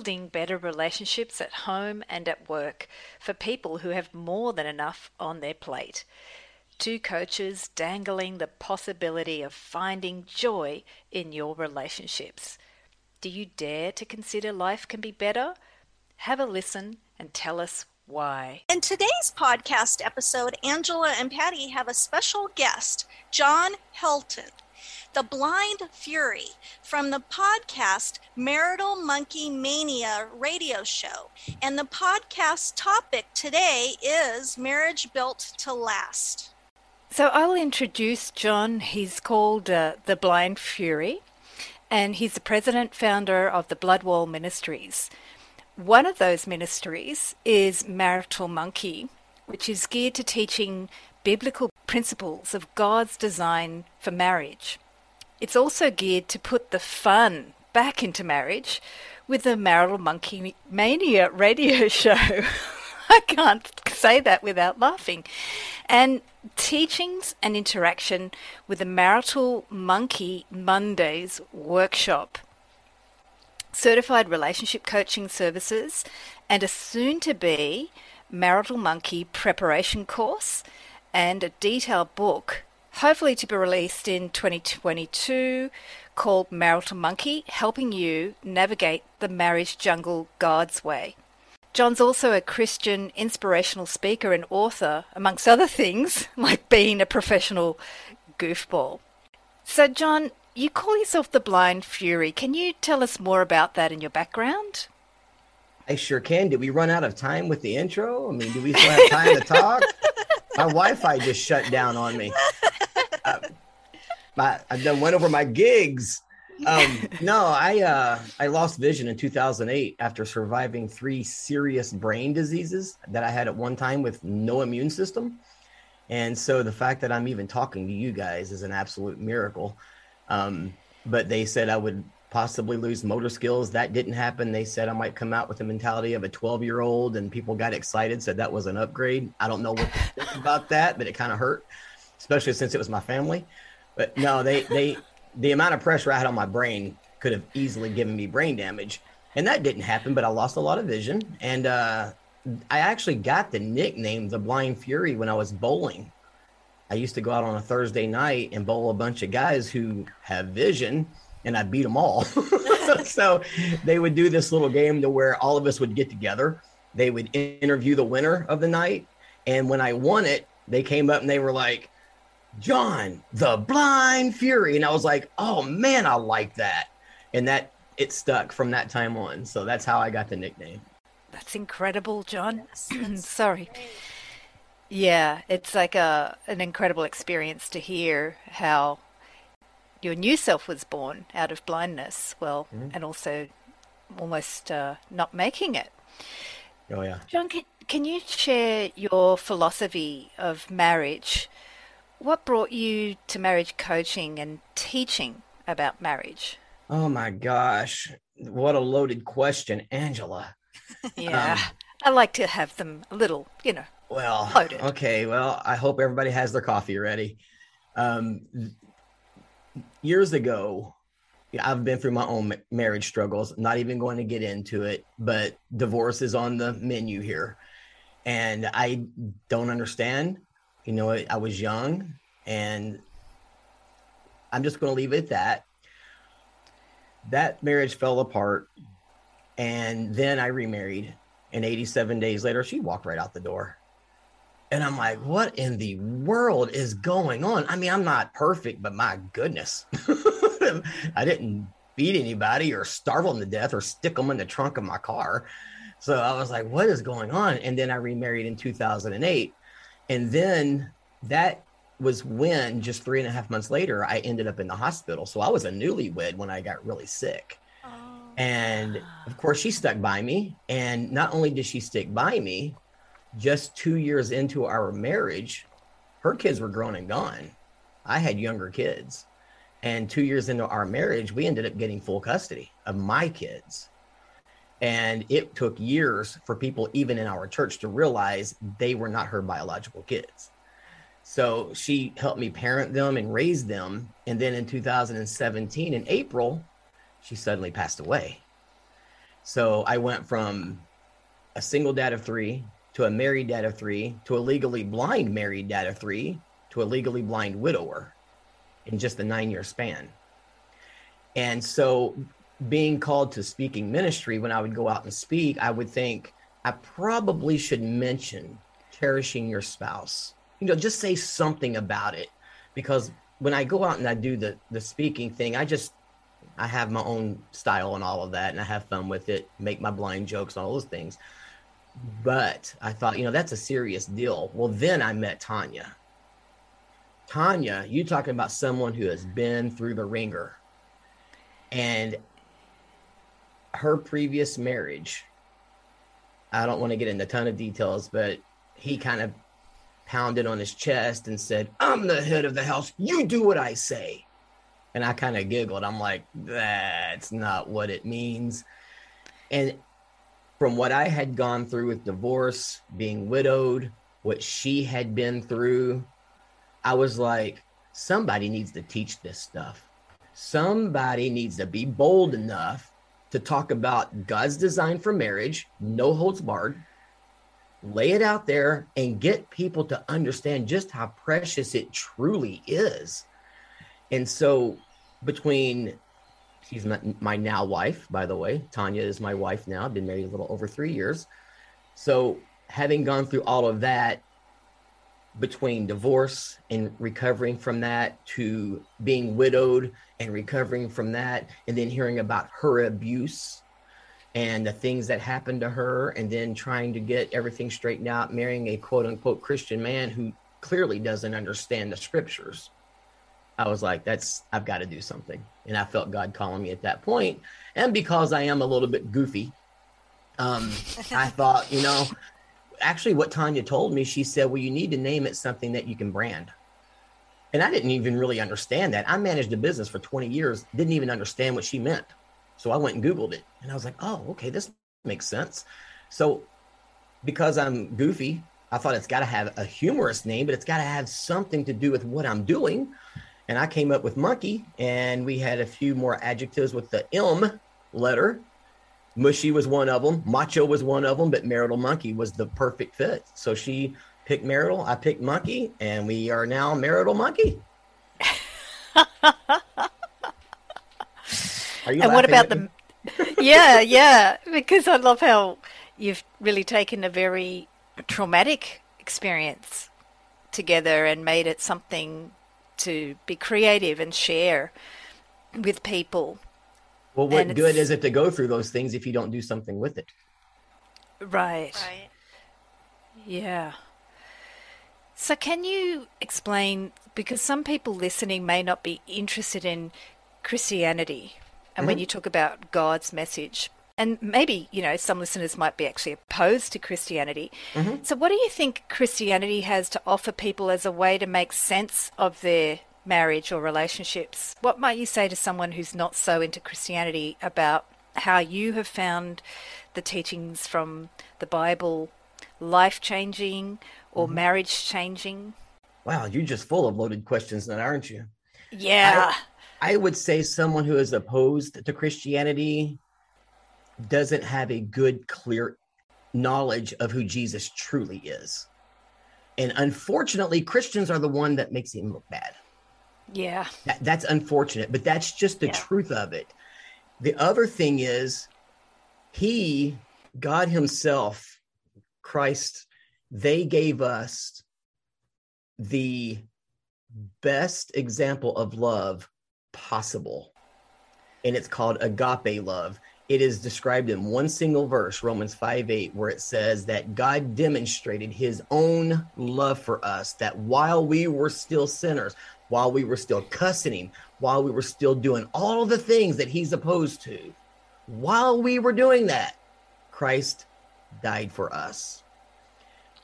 building better relationships at home and at work for people who have more than enough on their plate. Two coaches dangling the possibility of finding joy in your relationships. Do you dare to consider life can be better? Have a listen and tell us why. In today's podcast episode, Angela and Patty have a special guest, John Helton, the blind fury from the podcast Marital Monkey Mania radio show. And the podcast topic today is Marriage Built to Last. So I'll introduce John. He's called uh, the Blind Fury and he's the president founder of the Bloodwall Ministries. One of those ministries is Marital Monkey, which is geared to teaching biblical principles of God's design for marriage. It's also geared to put the fun back into marriage with the Marital Monkey Mania radio show. I can't say that without laughing. And teachings and interaction with the Marital Monkey Mondays workshop, certified relationship coaching services, and a soon to be Marital Monkey preparation course, and a detailed book, hopefully to be released in 2022, called Marital Monkey Helping You Navigate the Marriage Jungle God's Way. John's also a Christian inspirational speaker and author, amongst other things, like being a professional goofball. So, John, you call yourself the Blind Fury. Can you tell us more about that and your background? I sure can. Did we run out of time with the intro? I mean, do we still have time to talk? My Wi-Fi just shut down on me. Uh, my, I done went over my gigs um, no, I uh, I lost vision in 2008 after surviving three serious brain diseases that I had at one time with no immune system. And so the fact that I'm even talking to you guys is an absolute miracle. Um, but they said I would possibly lose motor skills. That didn't happen. They said I might come out with the mentality of a 12 year old, and people got excited, said that was an upgrade. I don't know what to think about that, but it kind of hurt, especially since it was my family. But no, they they the amount of pressure I had on my brain could have easily given me brain damage. And that didn't happen, but I lost a lot of vision. And uh, I actually got the nickname the Blind Fury when I was bowling. I used to go out on a Thursday night and bowl a bunch of guys who have vision, and I beat them all. so they would do this little game to where all of us would get together. They would interview the winner of the night. And when I won it, they came up and they were like, John, the blind fury. And I was like, oh man, I like that. And that it stuck from that time on. So that's how I got the nickname. That's incredible, John. Yes, Sorry. Great. Yeah, it's like a an incredible experience to hear how your new self was born out of blindness. Well, mm-hmm. and also almost uh, not making it. Oh yeah, John, can, can you share your philosophy of marriage? What brought you to marriage coaching and teaching about marriage? Oh my gosh, what a loaded question, Angela. yeah, um, I like to have them a little, you know. Well, loaded. okay. Well, I hope everybody has their coffee ready. Um, years ago, I've been through my own marriage struggles. Not even going to get into it, but divorce is on the menu here, and I don't understand you know, I was young and I'm just going to leave it at that. That marriage fell apart. And then I remarried. And 87 days later, she walked right out the door. And I'm like, what in the world is going on? I mean, I'm not perfect, but my goodness, I didn't beat anybody or starve them to death or stick them in the trunk of my car. So I was like, what is going on? And then I remarried in 2008. And then that was when just three and a half months later, I ended up in the hospital. So I was a newlywed when I got really sick. Oh. And of course, she stuck by me. And not only did she stick by me, just two years into our marriage, her kids were grown and gone. I had younger kids. And two years into our marriage, we ended up getting full custody of my kids. And it took years for people, even in our church, to realize they were not her biological kids. So she helped me parent them and raise them. And then in 2017, in April, she suddenly passed away. So I went from a single dad of three to a married dad of three to a legally blind married dad of three to a legally blind widower in just a nine year span. And so being called to speaking ministry, when I would go out and speak, I would think I probably should mention cherishing your spouse. You know, just say something about it because when I go out and I do the the speaking thing, I just I have my own style and all of that, and I have fun with it, make my blind jokes, all those things. But I thought, you know, that's a serious deal. Well, then I met Tanya. Tanya, you talking about someone who has been through the wringer. And her previous marriage, I don't want to get into a ton of details, but he kind of pounded on his chest and said, I'm the head of the house. You do what I say. And I kind of giggled. I'm like, that's not what it means. And from what I had gone through with divorce, being widowed, what she had been through, I was like, somebody needs to teach this stuff. Somebody needs to be bold enough to talk about God's design for marriage, no holds barred, lay it out there and get people to understand just how precious it truly is. And so, between she's my, my now wife, by the way, Tanya is my wife now. I've been married a little over three years. So, having gone through all of that, between divorce and recovering from that to being widowed and recovering from that and then hearing about her abuse and the things that happened to her and then trying to get everything straightened out marrying a quote unquote christian man who clearly doesn't understand the scriptures i was like that's i've got to do something and i felt god calling me at that point. and because i am a little bit goofy um, i thought you know actually what Tanya told me, she said, well, you need to name it something that you can brand. And I didn't even really understand that. I managed a business for 20 years, didn't even understand what she meant. So I went and Googled it and I was like, oh, okay, this makes sense. So because I'm goofy, I thought it's got to have a humorous name, but it's got to have something to do with what I'm doing. And I came up with monkey, and we had a few more adjectives with the M letter Mushy was one of them. Macho was one of them, but Marital Monkey was the perfect fit. So she picked Marital, I picked Monkey, and we are now Marital Monkey. and what about the? yeah, yeah, because I love how you've really taken a very traumatic experience together and made it something to be creative and share with people well, what good is it to go through those things if you don't do something with it? Right. Right. Yeah. So, can you explain? Because some people listening may not be interested in Christianity, and mm-hmm. when you talk about God's message, and maybe you know some listeners might be actually opposed to Christianity. Mm-hmm. So, what do you think Christianity has to offer people as a way to make sense of their marriage or relationships. What might you say to someone who's not so into Christianity about how you have found the teachings from the Bible life changing or mm-hmm. marriage changing? Wow, you're just full of loaded questions, then, aren't you? Yeah. I, I would say someone who is opposed to Christianity doesn't have a good, clear knowledge of who Jesus truly is. And unfortunately, Christians are the one that makes him look bad. Yeah. That, that's unfortunate, but that's just the yeah. truth of it. The other thing is, He, God Himself, Christ, they gave us the best example of love possible. And it's called agape love. It is described in one single verse, Romans 5 8, where it says that God demonstrated his own love for us, that while we were still sinners, while we were still cussing him, while we were still doing all the things that he's opposed to, while we were doing that, Christ died for us.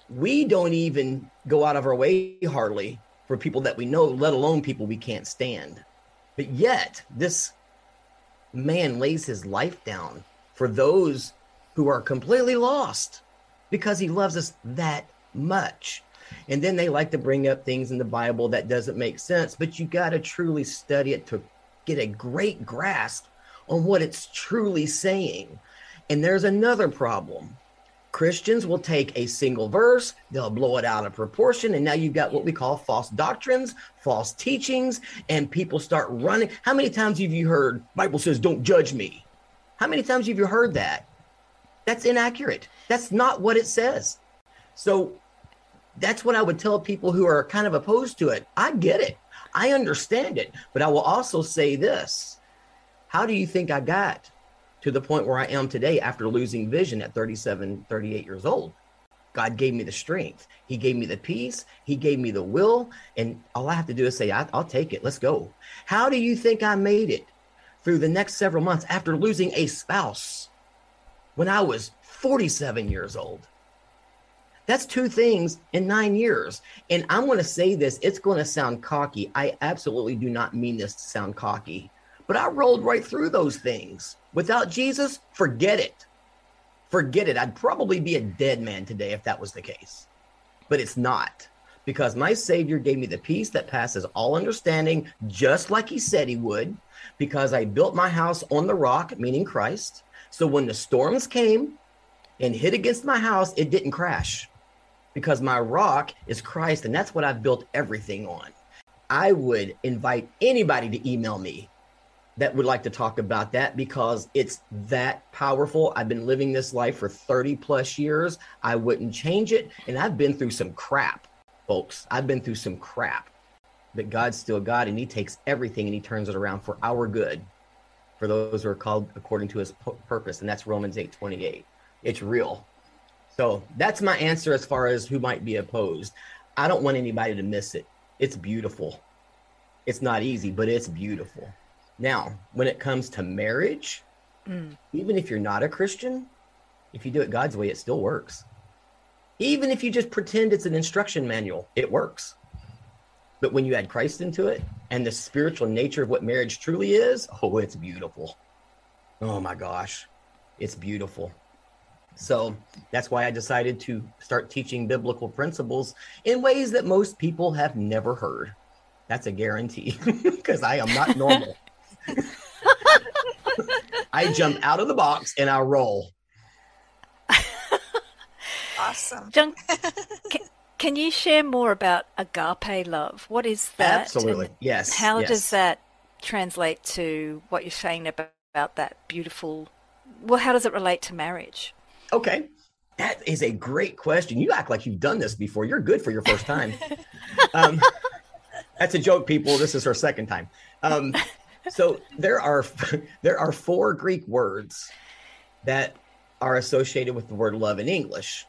We don't even go out of our way hardly for people that we know, let alone people we can't stand. But yet, this man lays his life down for those who are completely lost because he loves us that much. And then they like to bring up things in the Bible that doesn't make sense, but you got to truly study it to get a great grasp on what it's truly saying. And there's another problem. Christians will take a single verse, they'll blow it out of proportion, and now you've got what we call false doctrines, false teachings, and people start running. How many times have you heard Bible says don't judge me? How many times have you heard that? That's inaccurate. That's not what it says. So that's what I would tell people who are kind of opposed to it. I get it. I understand it. But I will also say this How do you think I got to the point where I am today after losing vision at 37, 38 years old? God gave me the strength. He gave me the peace. He gave me the will. And all I have to do is say, I'll take it. Let's go. How do you think I made it through the next several months after losing a spouse when I was 47 years old? That's two things in nine years. And I'm going to say this, it's going to sound cocky. I absolutely do not mean this to sound cocky, but I rolled right through those things. Without Jesus, forget it. Forget it. I'd probably be a dead man today if that was the case. But it's not because my Savior gave me the peace that passes all understanding, just like He said He would, because I built my house on the rock, meaning Christ. So when the storms came and hit against my house, it didn't crash because my rock is Christ, and that's what I've built everything on. I would invite anybody to email me that would like to talk about that because it's that powerful. I've been living this life for 30 plus years. I wouldn't change it. And I've been through some crap, folks. I've been through some crap. But God's still God and He takes everything and He turns it around for our good, for those who are called according to His purpose. And that's Romans 8 28. It's real. So that's my answer as far as who might be opposed. I don't want anybody to miss it. It's beautiful. It's not easy, but it's beautiful. Now, when it comes to marriage, mm. even if you're not a Christian, if you do it God's way, it still works. Even if you just pretend it's an instruction manual, it works. But when you add Christ into it and the spiritual nature of what marriage truly is, oh, it's beautiful. Oh my gosh, it's beautiful. So that's why I decided to start teaching biblical principles in ways that most people have never heard. That's a guarantee because I am not normal. I jump out of the box and I roll. Awesome. John, can, can, you share more about agape love? What is that? Absolutely. Yes. How yes. does that translate to what you're saying about, about that beautiful? Well, how does it relate to marriage? Okay. That is a great question. You act like you've done this before. You're good for your first time. um, that's a joke, people. This is her second time. Um, so there are there are four Greek words that are associated with the word love in English.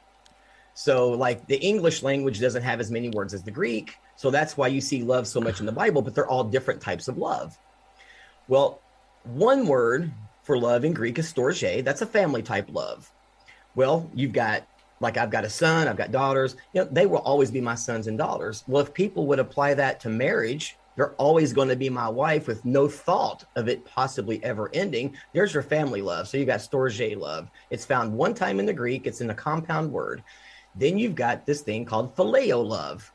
So, like the English language doesn't have as many words as the Greek, so that's why you see love so much in the Bible. But they're all different types of love. Well, one word for love in Greek is storge. That's a family type love. Well, you've got like I've got a son, I've got daughters. You know, they will always be my sons and daughters. Well, if people would apply that to marriage, they're always going to be my wife with no thought of it possibly ever ending. There's your family love. So you got storge love. It's found one time in the Greek. It's in a compound word. Then you've got this thing called phileo love.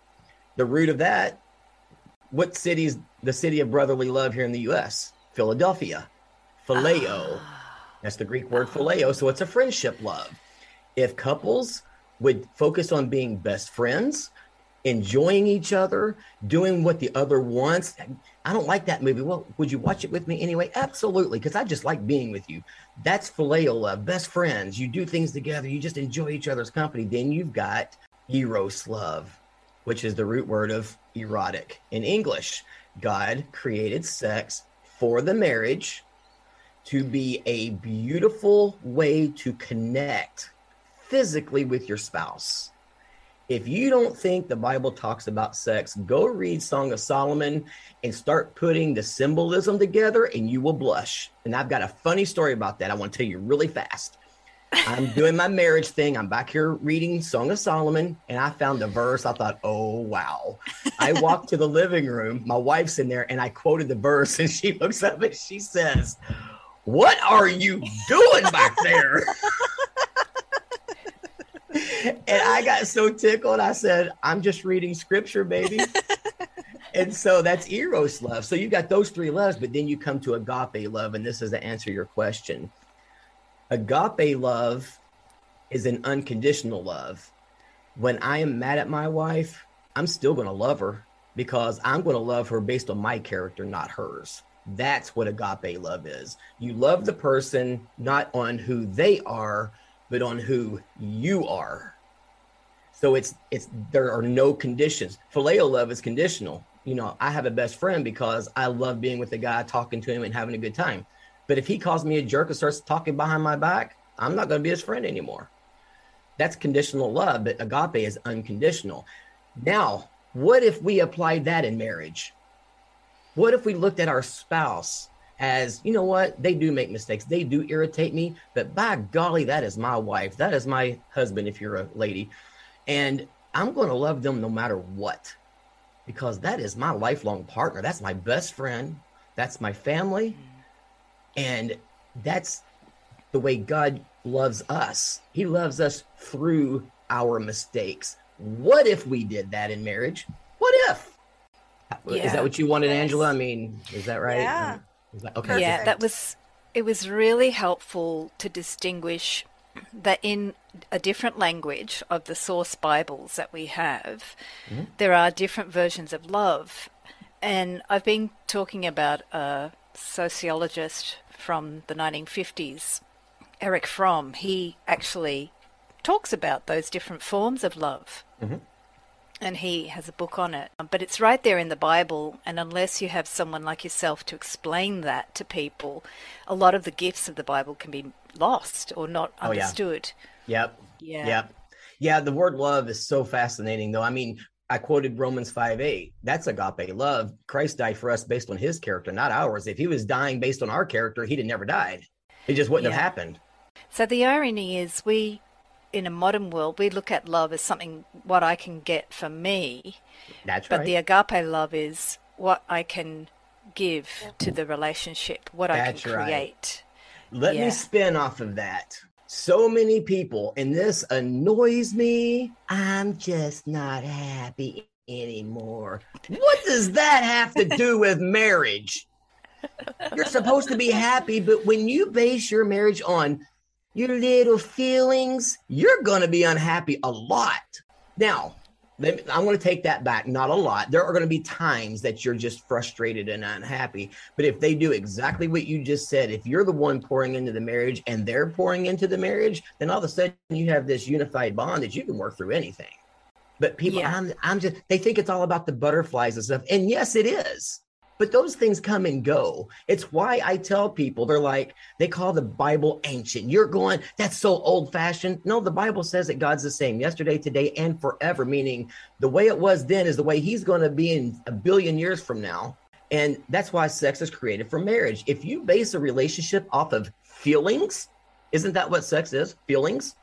The root of that, what city's the city of brotherly love here in the U.S.? Philadelphia. Phileo. Ah. That's the Greek word phileo. So it's a friendship love if couples would focus on being best friends, enjoying each other, doing what the other wants. I don't like that movie. Well, would you watch it with me anyway? Absolutely, because I just like being with you. That's phileo love, best friends. You do things together, you just enjoy each other's company. Then you've got eros love, which is the root word of erotic in English. God created sex for the marriage to be a beautiful way to connect physically with your spouse. If you don't think the Bible talks about sex, go read Song of Solomon and start putting the symbolism together, and you will blush. And I've got a funny story about that. I want to tell you really fast. I'm doing my marriage thing. I'm back here reading Song of Solomon, and I found a verse. I thought, oh, wow. I walked to the living room. My wife's in there, and I quoted the verse, and she looks up and she says, What are you doing back there? and I got so tickled. I said, I'm just reading scripture, baby. and so that's eros love. So you got those three loves, but then you come to agape love, and this is to answer your question. Agape love is an unconditional love. When I am mad at my wife, I'm still going to love her because I'm going to love her based on my character, not hers. That's what agape love is. You love the person not on who they are, but on who you are. So it's it's there are no conditions. Phileo love is conditional. You know, I have a best friend because I love being with the guy, talking to him, and having a good time. But if he calls me a jerk and starts talking behind my back, I'm not going to be his friend anymore. That's conditional love, but agape is unconditional. Now, what if we applied that in marriage? What if we looked at our spouse as, you know what, they do make mistakes, they do irritate me, but by golly, that is my wife, that is my husband, if you're a lady. And I'm going to love them no matter what, because that is my lifelong partner. That's my best friend. That's my family. And that's the way God loves us. He loves us through our mistakes. What if we did that in marriage? What if? Yeah. Is that what you wanted, yes. Angela? I mean, is that right? Yeah. That, okay. Yeah, that was. It was really helpful to distinguish that in a different language of the source Bibles that we have, mm-hmm. there are different versions of love. And I've been talking about a sociologist from the 1950s, Erich Fromm. He actually talks about those different forms of love. Mm-hmm. And he has a book on it. But it's right there in the Bible. And unless you have someone like yourself to explain that to people, a lot of the gifts of the Bible can be lost or not oh, understood. Yeah. Yep. Yeah. Yep. Yeah. The word love is so fascinating, though. I mean, I quoted Romans 5 8. That's agape love. Christ died for us based on his character, not ours. If he was dying based on our character, he'd have never died. It just wouldn't yeah. have happened. So the irony is, we in a modern world, we look at love as something what I can get for me. That's but right. the agape love is what I can give to the relationship, what That's I can create. Right. Let yeah. me spin off of that. So many people, and this annoys me. I'm just not happy anymore. What does that have to do with marriage? You're supposed to be happy, but when you base your marriage on your little feelings, you're going to be unhappy a lot. Now, I want to take that back. Not a lot. There are going to be times that you're just frustrated and unhappy. But if they do exactly what you just said, if you're the one pouring into the marriage and they're pouring into the marriage, then all of a sudden you have this unified bond that you can work through anything. But people, yeah. I'm, I'm just, they think it's all about the butterflies and stuff. And yes, it is. But those things come and go. It's why I tell people, they're like, they call the Bible ancient. You're going, that's so old fashioned. No, the Bible says that God's the same yesterday, today, and forever, meaning the way it was then is the way he's going to be in a billion years from now. And that's why sex is created for marriage. If you base a relationship off of feelings, isn't that what sex is? Feelings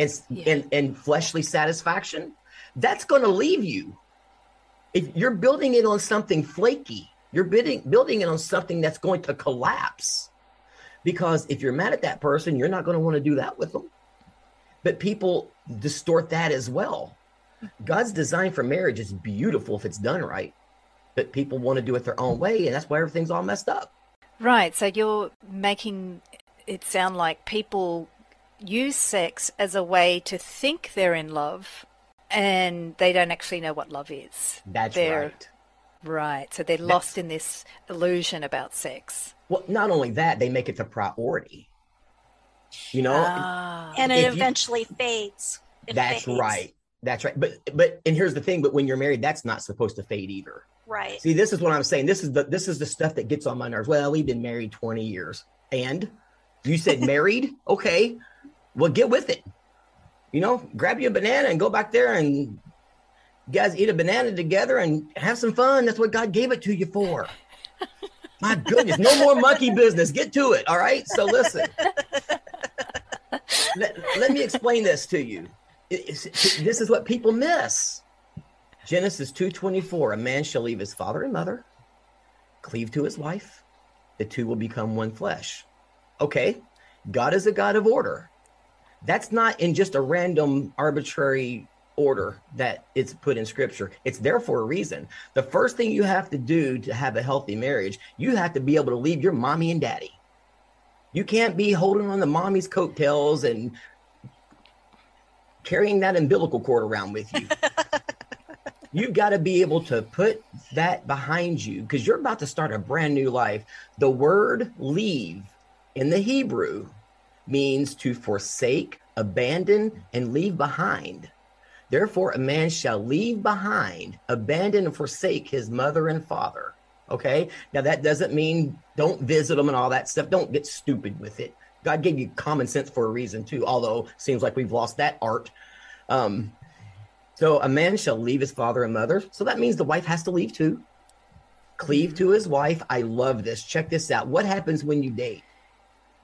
and, yeah. and, and fleshly satisfaction? That's going to leave you if you're building it on something flaky, you're building building it on something that's going to collapse. Because if you're mad at that person, you're not going to want to do that with them. But people distort that as well. God's design for marriage is beautiful if it's done right, but people want to do it their own way, and that's why everything's all messed up. Right. So you're making it sound like people use sex as a way to think they're in love and they don't actually know what love is. That's they're, right. Right. So they're That's, lost in this illusion about sex. Well, not only that, they make it the priority. You know, ah. and it eventually you, fades. It that's fades. right. That's right. But but and here's the thing. But when you're married, that's not supposed to fade either. Right. See, this is what I'm saying. This is the this is the stuff that gets on my nerves. Well, we've been married 20 years, and you said married. Okay, well, get with it you know, grab you a banana and go back there and guys eat a banana together and have some fun. That's what God gave it to you for. My goodness, no more monkey business. Get to it. All right. So listen, let, let me explain this to you. This is what people miss. Genesis 2:24, a man shall leave his father and mother, cleave to his wife, the two will become one flesh. Okay, God is a God of order that's not in just a random arbitrary order that it's put in scripture. It's there for a reason. The first thing you have to do to have a healthy marriage, you have to be able to leave your mommy and daddy. You can't be holding on to mommy's coattails and carrying that umbilical cord around with you. You've got to be able to put that behind you because you're about to start a brand new life. The word leave in the Hebrew means to forsake, abandon, and leave behind. Therefore, a man shall leave behind, abandon, and forsake his mother and father. Okay. Now, that doesn't mean don't visit them and all that stuff. Don't get stupid with it. God gave you common sense for a reason, too, although seems like we've lost that art. Um, so, a man shall leave his father and mother. So, that means the wife has to leave too. Cleave to his wife. I love this. Check this out. What happens when you date?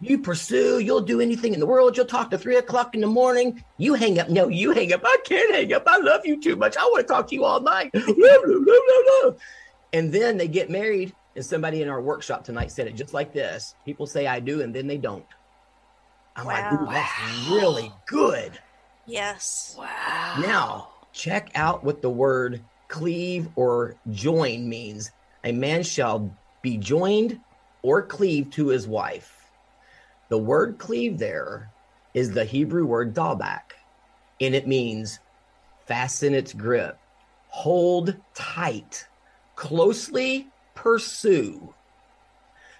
You pursue, you'll do anything in the world. You'll talk to three o'clock in the morning. You hang up. No, you hang up. I can't hang up. I love you too much. I want to talk to you all night. and then they get married. And somebody in our workshop tonight said it just like this people say, I do, and then they don't. I'm wow. like, ooh, that's really good. Yes. Wow. Now, check out what the word cleave or join means. A man shall be joined or cleave to his wife. The word cleave there is the Hebrew word dabaq, and it means fasten its grip, hold tight, closely pursue.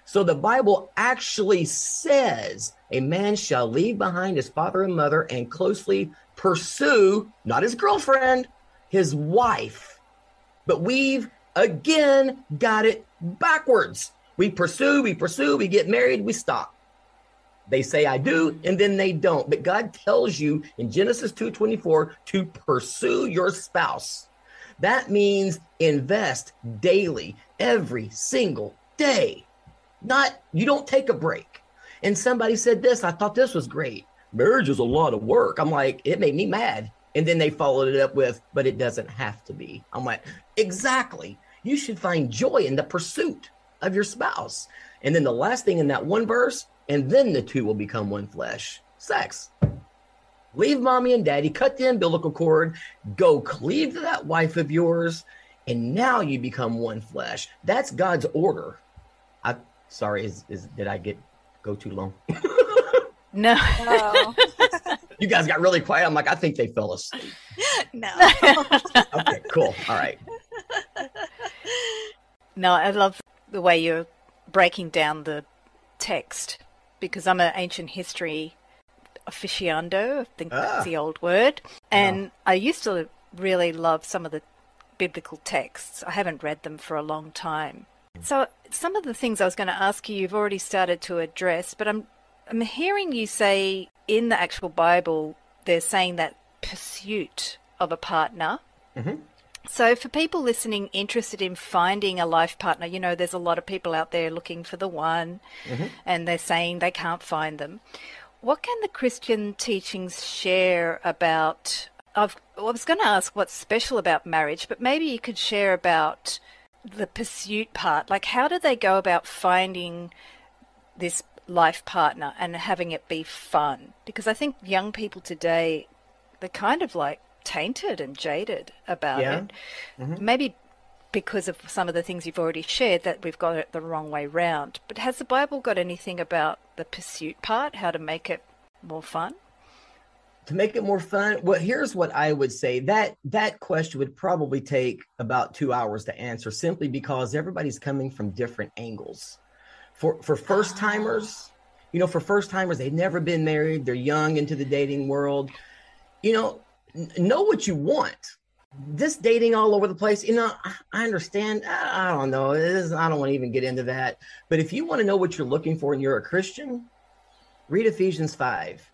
So the Bible actually says a man shall leave behind his father and mother and closely pursue, not his girlfriend, his wife. But we've again got it backwards. We pursue, we pursue, we get married, we stop. They say I do, and then they don't. But God tells you in Genesis 2:24 to pursue your spouse. That means invest daily, every single day. Not you don't take a break. And somebody said this, I thought this was great. Marriage is a lot of work. I'm like, it made me mad. And then they followed it up with, but it doesn't have to be. I'm like, exactly. You should find joy in the pursuit of your spouse. And then the last thing in that one verse, and then the two will become one flesh. Sex. Leave mommy and daddy, cut the umbilical cord, go cleave to that wife of yours, and now you become one flesh. That's God's order. I sorry, is, is did I get go too long? no. no. you guys got really quiet. I'm like, I think they fell asleep. No. okay, cool. All right. No, I love the way you're breaking down the text because I'm an ancient history aficionado. I think ah. that's the old word. And. I used to really love some of the biblical texts. I haven't read them for a long time. So some of the things I was going to ask you, you've already started to address, but I'm I'm hearing you say in the actual Bible, they're saying that pursuit of a partner. Mm-hmm. So, for people listening interested in finding a life partner, you know, there's a lot of people out there looking for the one mm-hmm. and they're saying they can't find them. What can the Christian teachings share about? I've, I was going to ask what's special about marriage, but maybe you could share about the pursuit part. Like, how do they go about finding this life partner and having it be fun? Because I think young people today, they're kind of like tainted and jaded about yeah. it. Mm-hmm. Maybe because of some of the things you've already shared that we've got it the wrong way round. But has the Bible got anything about the pursuit part, how to make it more fun? To make it more fun, well, here's what I would say. That that question would probably take about two hours to answer, simply because everybody's coming from different angles. For for first timers, you know, for first timers, they've never been married, they're young into the dating world. You know, know what you want. This dating all over the place, you know, I understand. I don't know. I don't want to even get into that. But if you want to know what you're looking for and you're a Christian, read Ephesians 5.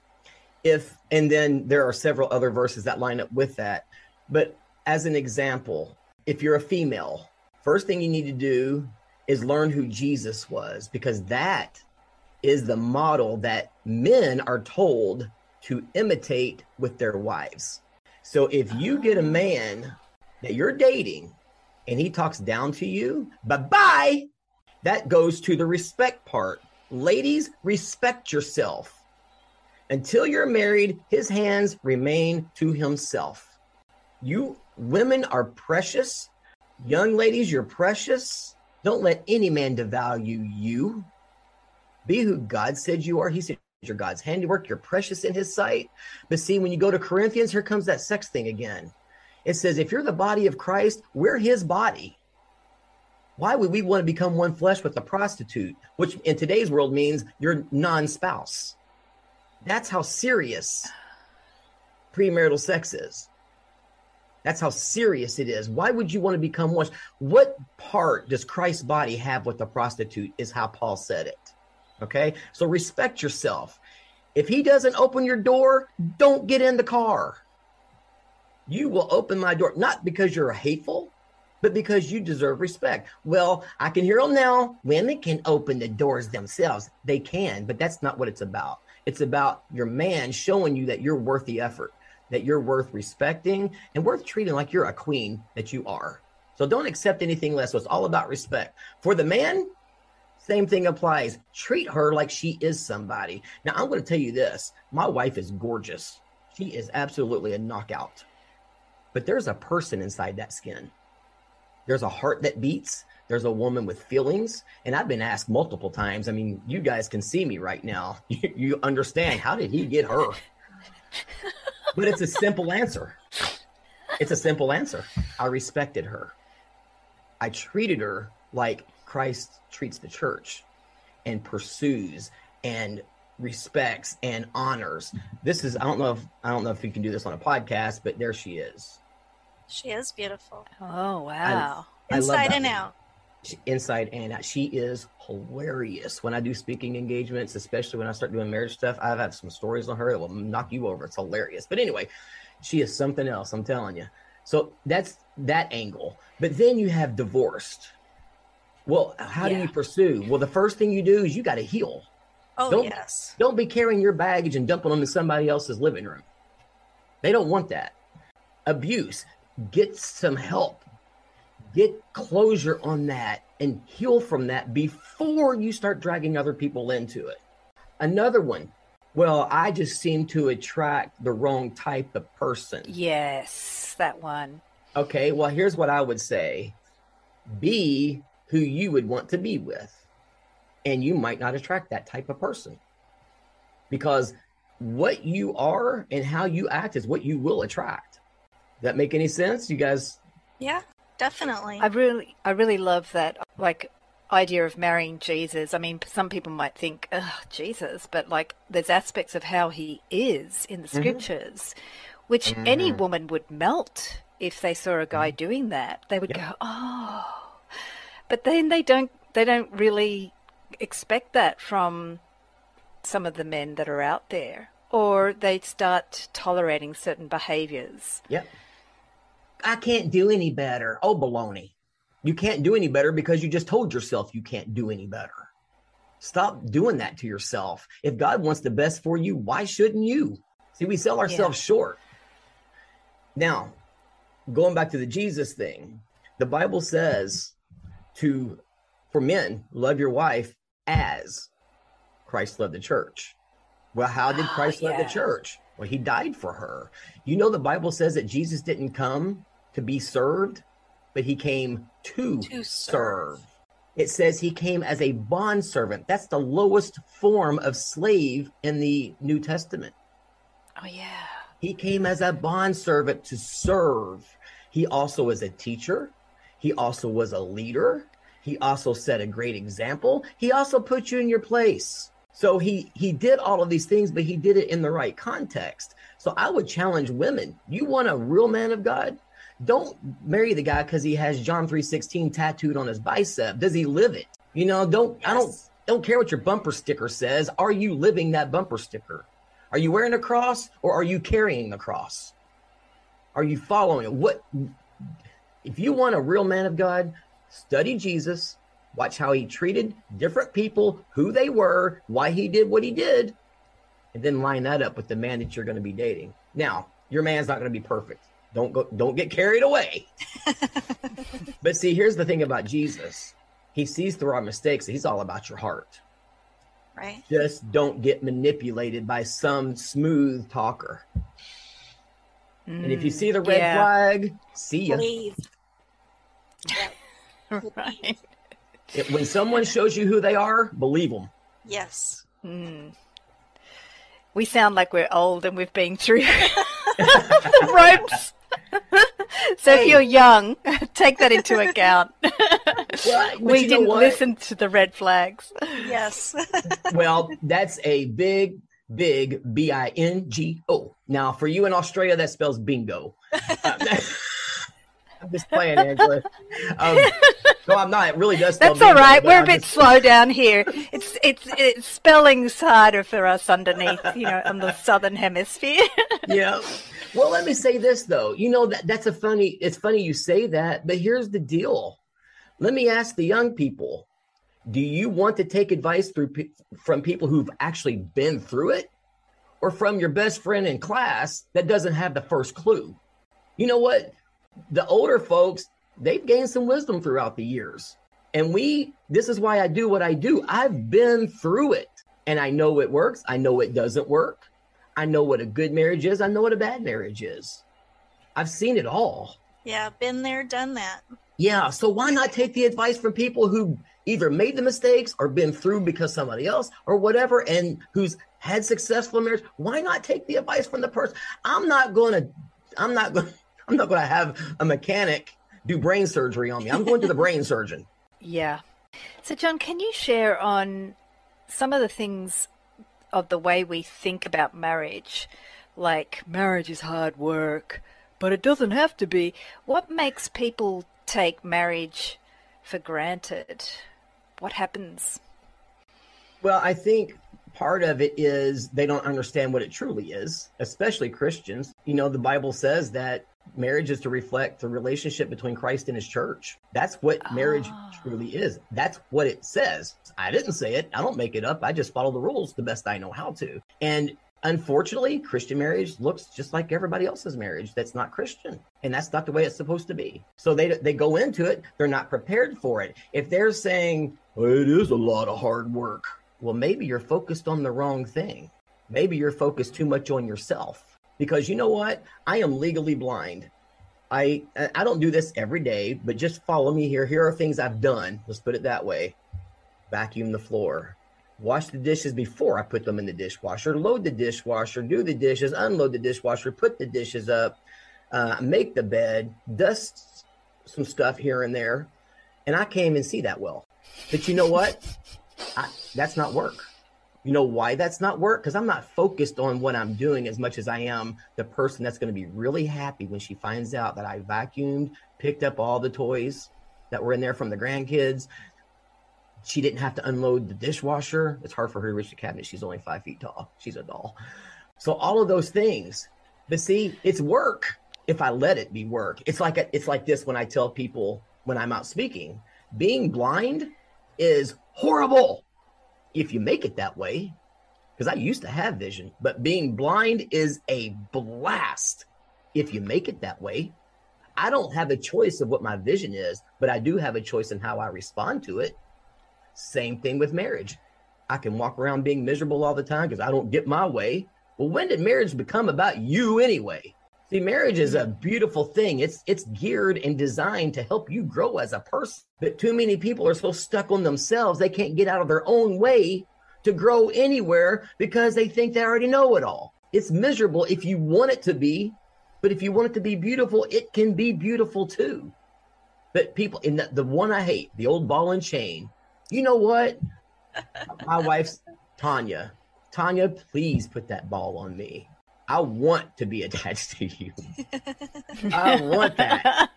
If and then there are several other verses that line up with that. But as an example, if you're a female, first thing you need to do is learn who Jesus was because that is the model that men are told to imitate with their wives. So if you get a man that you're dating and he talks down to you, bye bye, that goes to the respect part. Ladies, respect yourself. Until you're married, his hands remain to himself. You women are precious. Young ladies, you're precious. Don't let any man devalue you. Be who God said you are. He said you're God's handiwork. You're precious in his sight. But see, when you go to Corinthians, here comes that sex thing again. It says, if you're the body of Christ, we're his body. Why would we want to become one flesh with a prostitute, which in today's world means your non spouse? That's how serious premarital sex is. That's how serious it is. Why would you want to become one? What part does Christ's body have with the prostitute? Is how Paul said it. Okay. So respect yourself. If he doesn't open your door, don't get in the car. You will open my door, not because you're hateful, but because you deserve respect. Well, I can hear them now. Women can open the doors themselves. They can, but that's not what it's about. It's about your man showing you that you're worth the effort, that you're worth respecting and worth treating like you're a queen that you are. So don't accept anything less. So it's all about respect. For the man, same thing applies. Treat her like she is somebody. Now, I'm going to tell you this my wife is gorgeous. She is absolutely a knockout. But there's a person inside that skin. There's a heart that beats. There's a woman with feelings. And I've been asked multiple times. I mean, you guys can see me right now. You, understand. How did he get her? but it's a simple answer. It's a simple answer. I respected her. I treated her like Christ treats the church and pursues and respects and honors. This is I don't know if I don't know if you can do this on a podcast, but there she is. She is beautiful. Oh wow. I, Inside I and out. She, inside and out. She is hilarious. When I do speaking engagements, especially when I start doing marriage stuff, I've had some stories on her that will knock you over. It's hilarious. But anyway, she is something else, I'm telling you. So that's that angle. But then you have divorced. Well, how yeah. do you pursue? Well, the first thing you do is you got to heal. Oh, don't, yes. Don't be carrying your baggage and dumping them in somebody else's living room. They don't want that. Abuse. Get some help. Get closure on that and heal from that before you start dragging other people into it. Another one. Well, I just seem to attract the wrong type of person. Yes, that one. Okay, well, here's what I would say be who you would want to be with and you might not attract that type of person because what you are and how you act is what you will attract. That make any sense? You guys? Yeah, definitely. I really, I really love that. Like idea of marrying Jesus. I mean, some people might think, oh, Jesus, but like there's aspects of how he is in the mm-hmm. scriptures, mm-hmm. which mm-hmm. any woman would melt if they saw a guy mm-hmm. doing that. They would go, oh, but then they don't, they don't really expect that from some of the men that are out there, or they start tolerating certain behaviors. Yep. I can't do any better. Oh, baloney. You can't do any better because you just told yourself you can't do any better. Stop doing that to yourself. If God wants the best for you, why shouldn't you? See, we sell ourselves yeah. short. Now, going back to the Jesus thing, the Bible says to for men, love your wife as Christ loved the church. Well, how did ah, Christ oh, love the church? Well, he died for her. You know, the Bible says that Jesus didn't come to be served, but he came to, to serve. serve. It says he came as a bond servant. That's the lowest form of slave in the New Testament. Oh, yeah. He came as a bond servant to serve. He also was a teacher. He also was a leader. He also set a great example. He also put you in your place. So he he did all of these things, but he did it in the right context. So I would challenge women. You want a real man of God? Don't marry the guy because he has John 3:16 tattooed on his bicep. Does he live it? You know, don't yes. I don't don't care what your bumper sticker says. Are you living that bumper sticker? Are you wearing a cross or are you carrying the cross? Are you following it? What if you want a real man of God, study Jesus, watch how he treated different people, who they were, why he did what he did, and then line that up with the man that you're going to be dating. Now, your man's not going to be perfect. Don't go don't get carried away. but see, here's the thing about Jesus. He sees through our mistakes. He's all about your heart. Right. Just don't get manipulated by some smooth talker. Mm, and if you see the red yeah. flag, see ya. Please. right. It, when someone shows you who they are, believe them. Yes. Mm. We sound like we're old and we've been through the ropes. so Hey. if you're young, take that into account. Well, we didn't listen to the red flags. Yes. well, that's a big, big B I N G O. Now, for you in Australia, that spells bingo. I'm just playing, Angela. Um, no, I'm not. It really does That's all bingo, We're a I'm bit just- slow down here. It's it's it's spelling's harder for us underneath, you know, on the southern hemisphere. yeah. Well, let me say this though. You know that that's a funny. It's funny you say that, but here's the deal. Let me ask the young people: Do you want to take advice through from people who've actually been through it, or from your best friend in class that doesn't have the first clue? You know what? The older folks they've gained some wisdom throughout the years, and we. This is why I do what I do. I've been through it, and I know it works. I know it doesn't work. I know what a good marriage is. I know what a bad marriage is. I've seen it all. yeah, been there, done that. Yeah. So why not take the advice from people who either made the mistakes or been through because somebody else or whatever and who's had successful marriage? Why not take the advice from the person? I'm not going to, I'm not going, I'm not going to have a mechanic do brain surgery on me. I'm going to the brain surgeon. Yeah. So, John, can you share on some of the things of the way we think about marriage? Like, marriage is hard work, but it doesn't have to be. What makes people take marriage for granted? What happens? Well, I think part of it is they don't understand what it truly is, especially Christians. You know, the Bible says that marriage is to reflect the relationship between Christ and his church. That's what marriage Ah. truly is. That's what it says. I didn't say it. I don't make it up. I just follow the rules the best I know how to. And unfortunately, Christian marriage looks just like everybody else's marriage that's not Christian. And that's not the way it's supposed to be. So they they go into it, they're not prepared for it. If they're saying, it is a lot of hard work. Well, maybe you're focused on the wrong thing. Maybe you're focused too much on yourself. Because you know what? I am legally blind. I I don't do this every day, but just follow me here. Here are things I've done. Let's put it that way. Vacuum the floor. Wash the dishes before I put them in the dishwasher. Load the dishwasher. Do the dishes. Unload the dishwasher. Put the dishes up. Uh, make the bed. Dust some stuff here and there. And I can't even see that well. But you know what? I, that's not work. You know why that's not work? Because I'm not focused on what I'm doing as much as I am the person that's going to be really happy when she finds out that I vacuumed, picked up all the toys that were in there from the grandkids. She didn't have to unload the dishwasher. It's hard for her to reach the cabinet. She's only five feet tall. She's a doll. So all of those things. But see, it's work if I let it be work. It's like it's like this when I tell people when I'm out speaking. Being blind is horrible if you make it that way. Because I used to have vision, but being blind is a blast if you make it that way. I don't have a choice of what my vision is, but I do have a choice in how I respond to it. Same thing with marriage. I can walk around being miserable all the time because I don't get my way. Well, when did marriage become about you anyway? See, marriage is a beautiful thing. It's it's geared and designed to help you grow as a person. But too many people are so stuck on themselves they can't get out of their own way to grow anywhere because they think they already know it all. It's miserable if you want it to be, but if you want it to be beautiful, it can be beautiful too. But people in the, the one I hate, the old ball and chain. You know what? My wife's Tanya. Tanya, please put that ball on me. I want to be attached to you. I want that.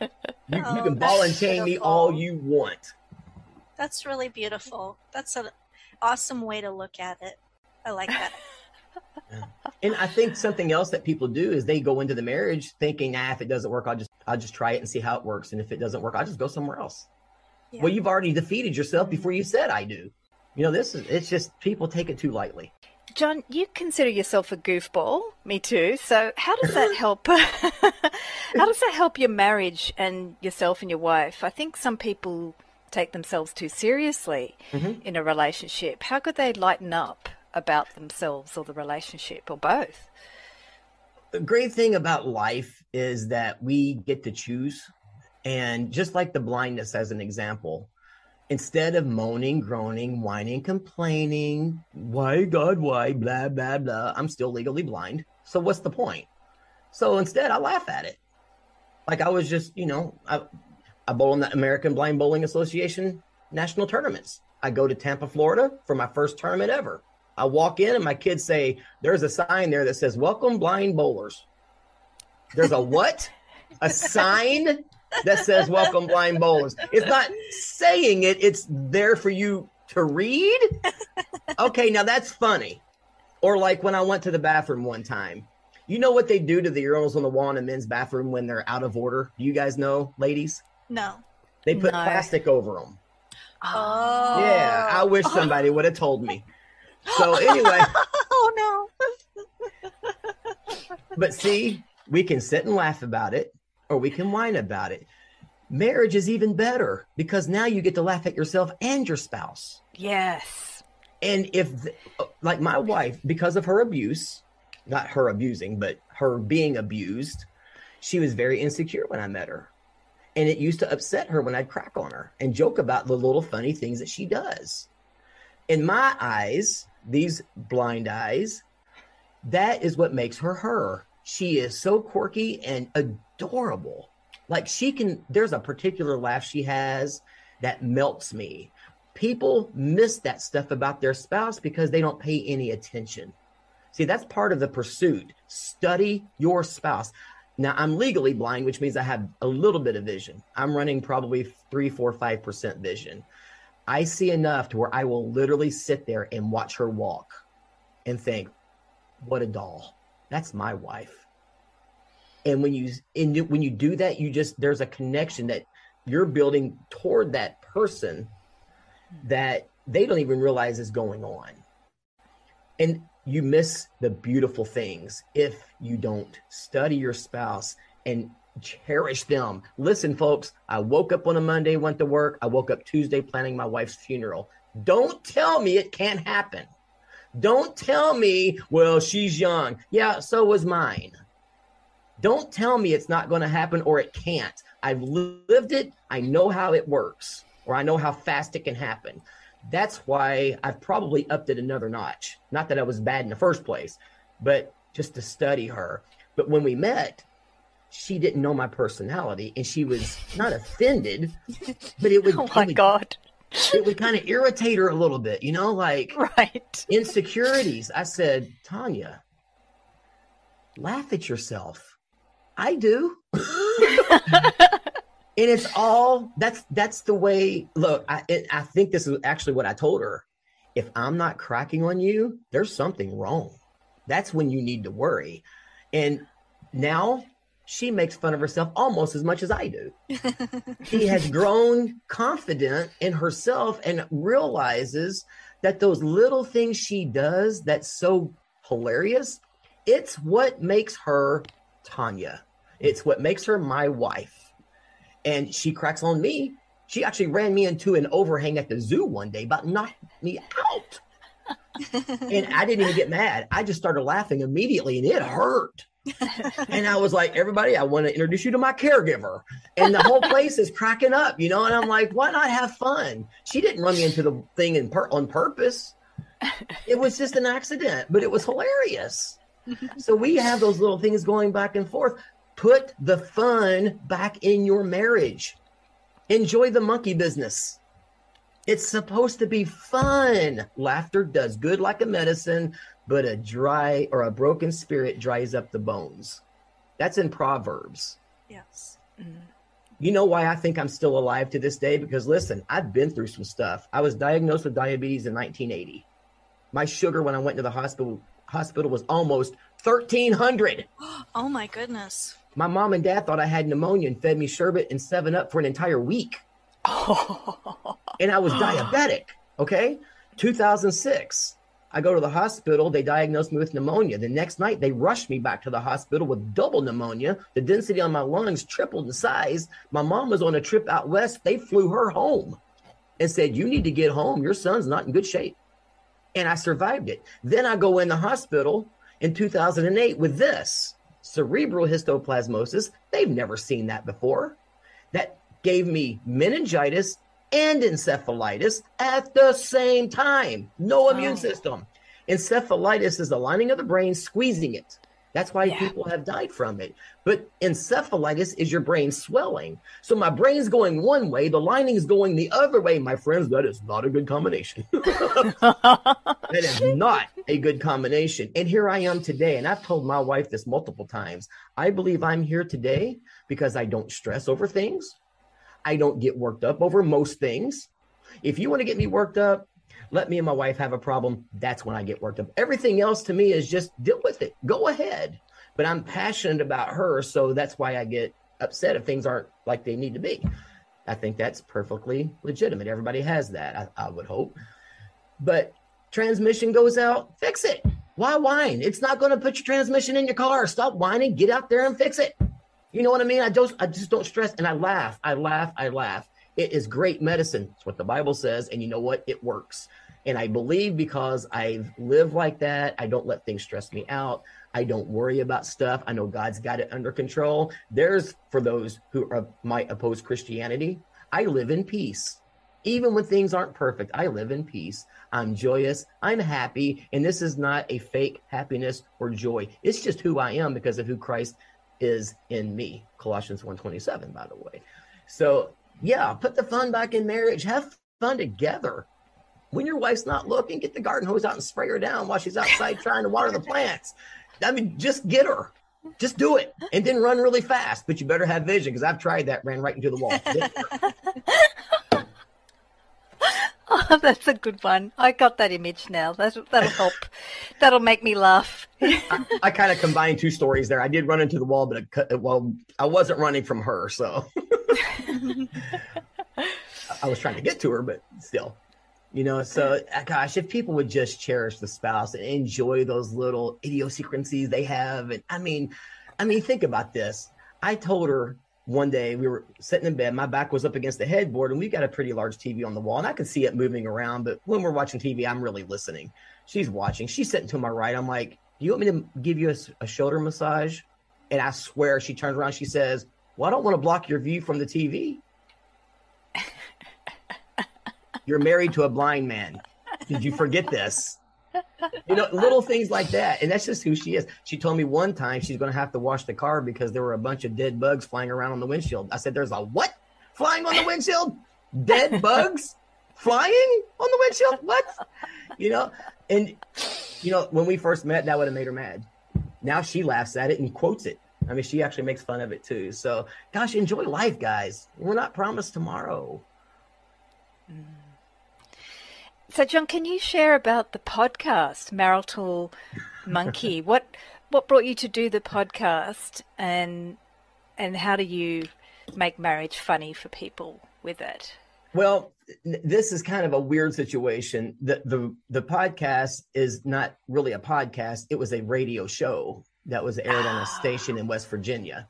You, you Oh, can ball and that's chain me all you want. That's really beautiful. That's an awesome way to look at it. I like that. And I think something else that people do is they go into the marriage thinking, nah, if it doesn't work, I'll just I'll just try it and see how it works. And if it doesn't work, I'll just go somewhere else. Yeah. Well, you've already defeated yourself before you said I do. You know, this is it's just people take it too lightly. John, you consider yourself a goofball. Me too. So, how does that help? how does that help your marriage and yourself and your wife? I think some people take themselves too seriously Mhm. in a relationship. How could they lighten up about themselves or the relationship or both? the great thing about life is that we get to choose. And just like the blindness as an example, instead of moaning, groaning, whining, complaining, why, God, why, blah, blah, blah, I'm still legally blind. So what's the point? So instead, I laugh at it. Like I was just, you know, I, I bowl in the American Blind Bowling Association national tournaments. I go to Tampa, Florida for my first tournament ever. I walk in and my kids say, There's a sign there that says, Welcome blind bowlers. There's a what? a sign that says welcome blind bowlers. It's not saying it, it's there for you to read. Okay, now that's funny. Or like when I went to the bathroom one time. You know what they do to the urinals on the wall in a men's bathroom when they're out of order? Do you guys know, ladies? No. They put No. plastic over them. Oh. Yeah, I wish somebody would have told me. So anyway, Oh no. but see, we can sit and laugh about it or we can whine about it. Marriage is even better because now you get to laugh at yourself and your spouse. Yes. And if, like my wife, because of her abuse, not her abusing, but her being abused, she was very insecure when I met her. And it used to upset her when I'd crack on her and joke about the little funny things that she does. In my eyes, these blind eyes, that is what makes her her. She is so quirky and adorable. Like she can, there's a particular laugh she has that melts me. People miss that stuff about their spouse because they don't pay any attention. See, that's part of the pursuit. Study your spouse. Now, I'm legally blind, which means I have a little bit of vision. I'm running probably three, four, five percent vision. I see enough to where I will literally sit there and watch her walk and think, what a doll. That's my wife. And when you when you do that, you just there's a connection that you're building toward that person that they don't even realize is going on. And you miss the beautiful things if you don't study your spouse and cherish them. Listen, folks, I woke up on a Monday, went to work. I woke up Tuesday planning my wife's funeral. Don't tell me it can't happen. Don't tell me, well, she's young. Yeah, so was mine. Don't tell me it's not going to happen or it can't. I've lived it. I know how it works, or I know how fast it can happen. That's why I've probably upped it another notch. Not that I was bad in the first place, but just to study her. But when we met, she didn't know my personality and she was not offended, but it oh would, Oh it my would, God. it would kind of irritate her a little bit, you know, like Right. insecurities. I said, Tanya, laugh at yourself. I do. and it's all that's that's the way look I, it, I think this is actually what i told her. If i'm not cracking on you there's something wrong. That's when you need to worry. And now she makes fun of herself almost as much as i do. She has grown confident in herself and realizes that those little things she does that's so hilarious it's what makes her tanya it's what makes her my wife and she cracks on me. She actually ran me into an overhang at the zoo one day, about knocked me out. and I didn't even get mad. I just started laughing immediately, and it hurt. and I was like, "Everybody, I want to introduce you to my caregiver." And the whole place is cracking up, you know. And I'm like, "Why not have fun?" She didn't run me into the thing in per- on purpose. It was just an accident, but it was hilarious. so we have those little things going back and forth put the fun back in your marriage. Enjoy the monkey business. It's supposed to be fun. Laughter does good like a medicine, but a dry or a broken spirit dries up the bones. That's in Proverbs. Yes. Mm-hmm. You know why I think I'm still alive to this day? Because listen, I've been through some stuff. I was diagnosed with diabetes in 1980. My sugar when I went to the hospital hospital was almost 1300. Oh my goodness. My mom and dad thought I had pneumonia and fed me sherbet and 7 Up for an entire week. And I was diabetic. Okay. 2006. I go to the hospital. They diagnosed me with pneumonia. The next night, they rushed me back to the hospital with double pneumonia. The density on my lungs tripled in size. My mom was on a trip out west. They flew her home and said, You need to get home. Your son's not in good shape. And I survived it. Then I go in the hospital in 2008 with this cerebral histoplasmosis. They've never seen that before. That gave me meningitis and encephalitis at the same time. No immune oh. system. Encephalitis is the lining of the brain squeezing it. That's why yeah. people have died from it. But encephalitis is your brain swelling. So my brain's going one way, the lining is going the other way. My friends, that is not a good combination. that is not a good combination. And here I am today. And I've told my wife this multiple times. I believe I'm here today because I don't stress over things. I don't get worked up over most things. If you want to get me worked up, let me and my wife have a problem. That's when I get worked up. Everything else to me is just deal with it. Go ahead. But I'm passionate about her. So that's why I get upset if things aren't like they need to be. I think that's perfectly legitimate. Everybody has that, I, I would hope. But transmission goes out, fix it. Why whine? It's not going to put your transmission in your car. Stop whining. Get out there and fix it. You know what I mean? I just I just don't stress and I laugh. I laugh. I laugh. It is great medicine. It's what the Bible says. And you know what? It works. And I believe because I've lived like that, I don't let things stress me out. I don't worry about stuff. I know God's got it under control. There's for those who are, might oppose Christianity, I live in peace. Even when things aren't perfect, I live in peace. I'm joyous. I'm happy. And this is not a fake happiness or joy. It's just who I am because of who Christ is in me. Colossians 127, by the way. So yeah, put the fun back in marriage. Have fun together. When your wife's not looking, get the garden hose out and spray her down while she's outside trying to water the plants. I mean, just get her. Just do it and then run really fast. But you better have vision because I've tried that, ran right into the wall. Oh, that's a good one. I got that image now. That, that'll help. that'll make me laugh. I, I kind of combined two stories there. I did run into the wall, but it, well, I wasn't running from her, so I was trying to get to her, but still, you know. So, uh, gosh, if people would just cherish the spouse and enjoy those little idiosyncrasies they have, and I mean, I mean, think about this. I told her one day we were sitting in bed my back was up against the headboard and we've got a pretty large tv on the wall and i could see it moving around but when we're watching tv i'm really listening. She's watching. She's sitting to my right. I'm like do you want me to give you a, a shoulder massage? And i swear she turns around she says well i don't want to block your view from the tv you're married to a blind man. Did you forget this you know, little things like that. And that's just who she is. She told me one time she's going to have to wash the car because there were a bunch of dead bugs flying around on the windshield. I said, There's a what flying on the windshield? Dead bugs flying on the windshield? What? You know, and, you know, when we first met, that would have made her mad. Now she laughs at it and quotes it. I mean, she actually makes fun of it too. So, gosh, enjoy life, guys. We're not promised tomorrow. Mm. So, John, can you share about the podcast, Marital Monkey? what what brought you to do the podcast, and and how do you make marriage funny for people with it? Well, this is kind of a weird situation. The the the podcast is not really a podcast. It was a radio show that was aired on a station in West Virginia.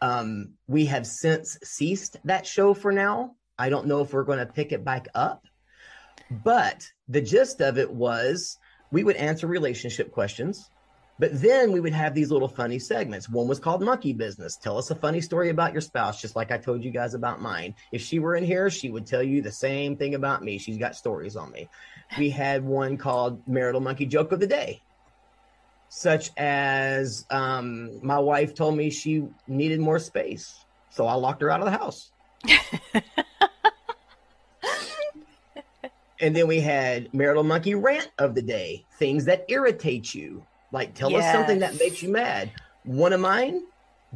Um, we have since ceased that show for now. I don't know if we're going to pick it back up but the gist of it was we would answer relationship questions, but then we would have these little funny segments. One was called Monkey Business. Tell us a funny story about your spouse, just like I told you guys about mine. If she were in here, she would tell you the same thing about me. She's got stories on me. We had one called Marital Monkey Joke of the Day, such as um, my wife told me she needed more space. So I locked her out of the house. And then we had marital monkey rant of the day, things that irritate you. Like tell yes. us something that makes you mad. One of mine,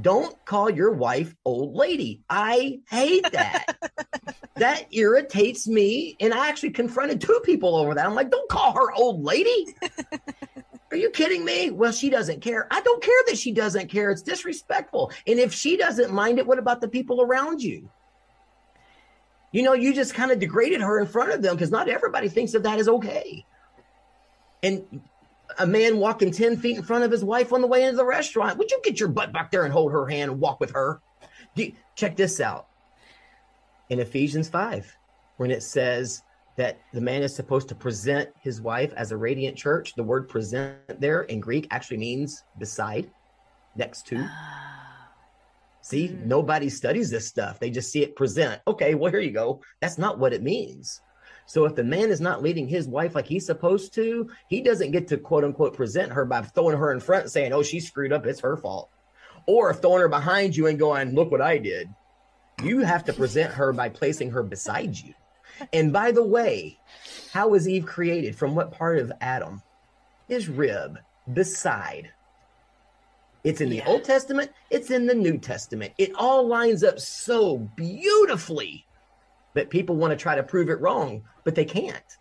don't call your wife old lady. I hate that. that irritates me. And I actually confronted two people over that. I'm like, don't call her old lady. Are you kidding me? Well, she doesn't care. I don't care that she doesn't care. It's disrespectful. And if she doesn't mind it, what about the people around you? You know, you just kind of degraded her in front of them because not everybody thinks of that is okay. And a man walking 10 feet in front of his wife on the way into the restaurant, would you get your butt back there and hold her hand and walk with her? You, check this out. In Ephesians 5, when it says that the man is supposed to present his wife as a radiant church, the word present there in Greek actually means beside, next to. Ah. See, mm. nobody studies this stuff. They just see it present. Okay, well, here you go. That's not what it means. So if the man is not leading his wife like he's supposed to, he doesn't get to quote unquote present her by throwing her in front saying, oh, she screwed up. It's her fault. Or throwing her behind you and going, look what I did. You have to present her by placing her beside you. And by the way, how was Eve created? From what part of Adam? His rib, beside. It's in the yeah. Old Testament, it's in the New Testament. It all lines up so beautifully that people want to try to prove it wrong, but they can't.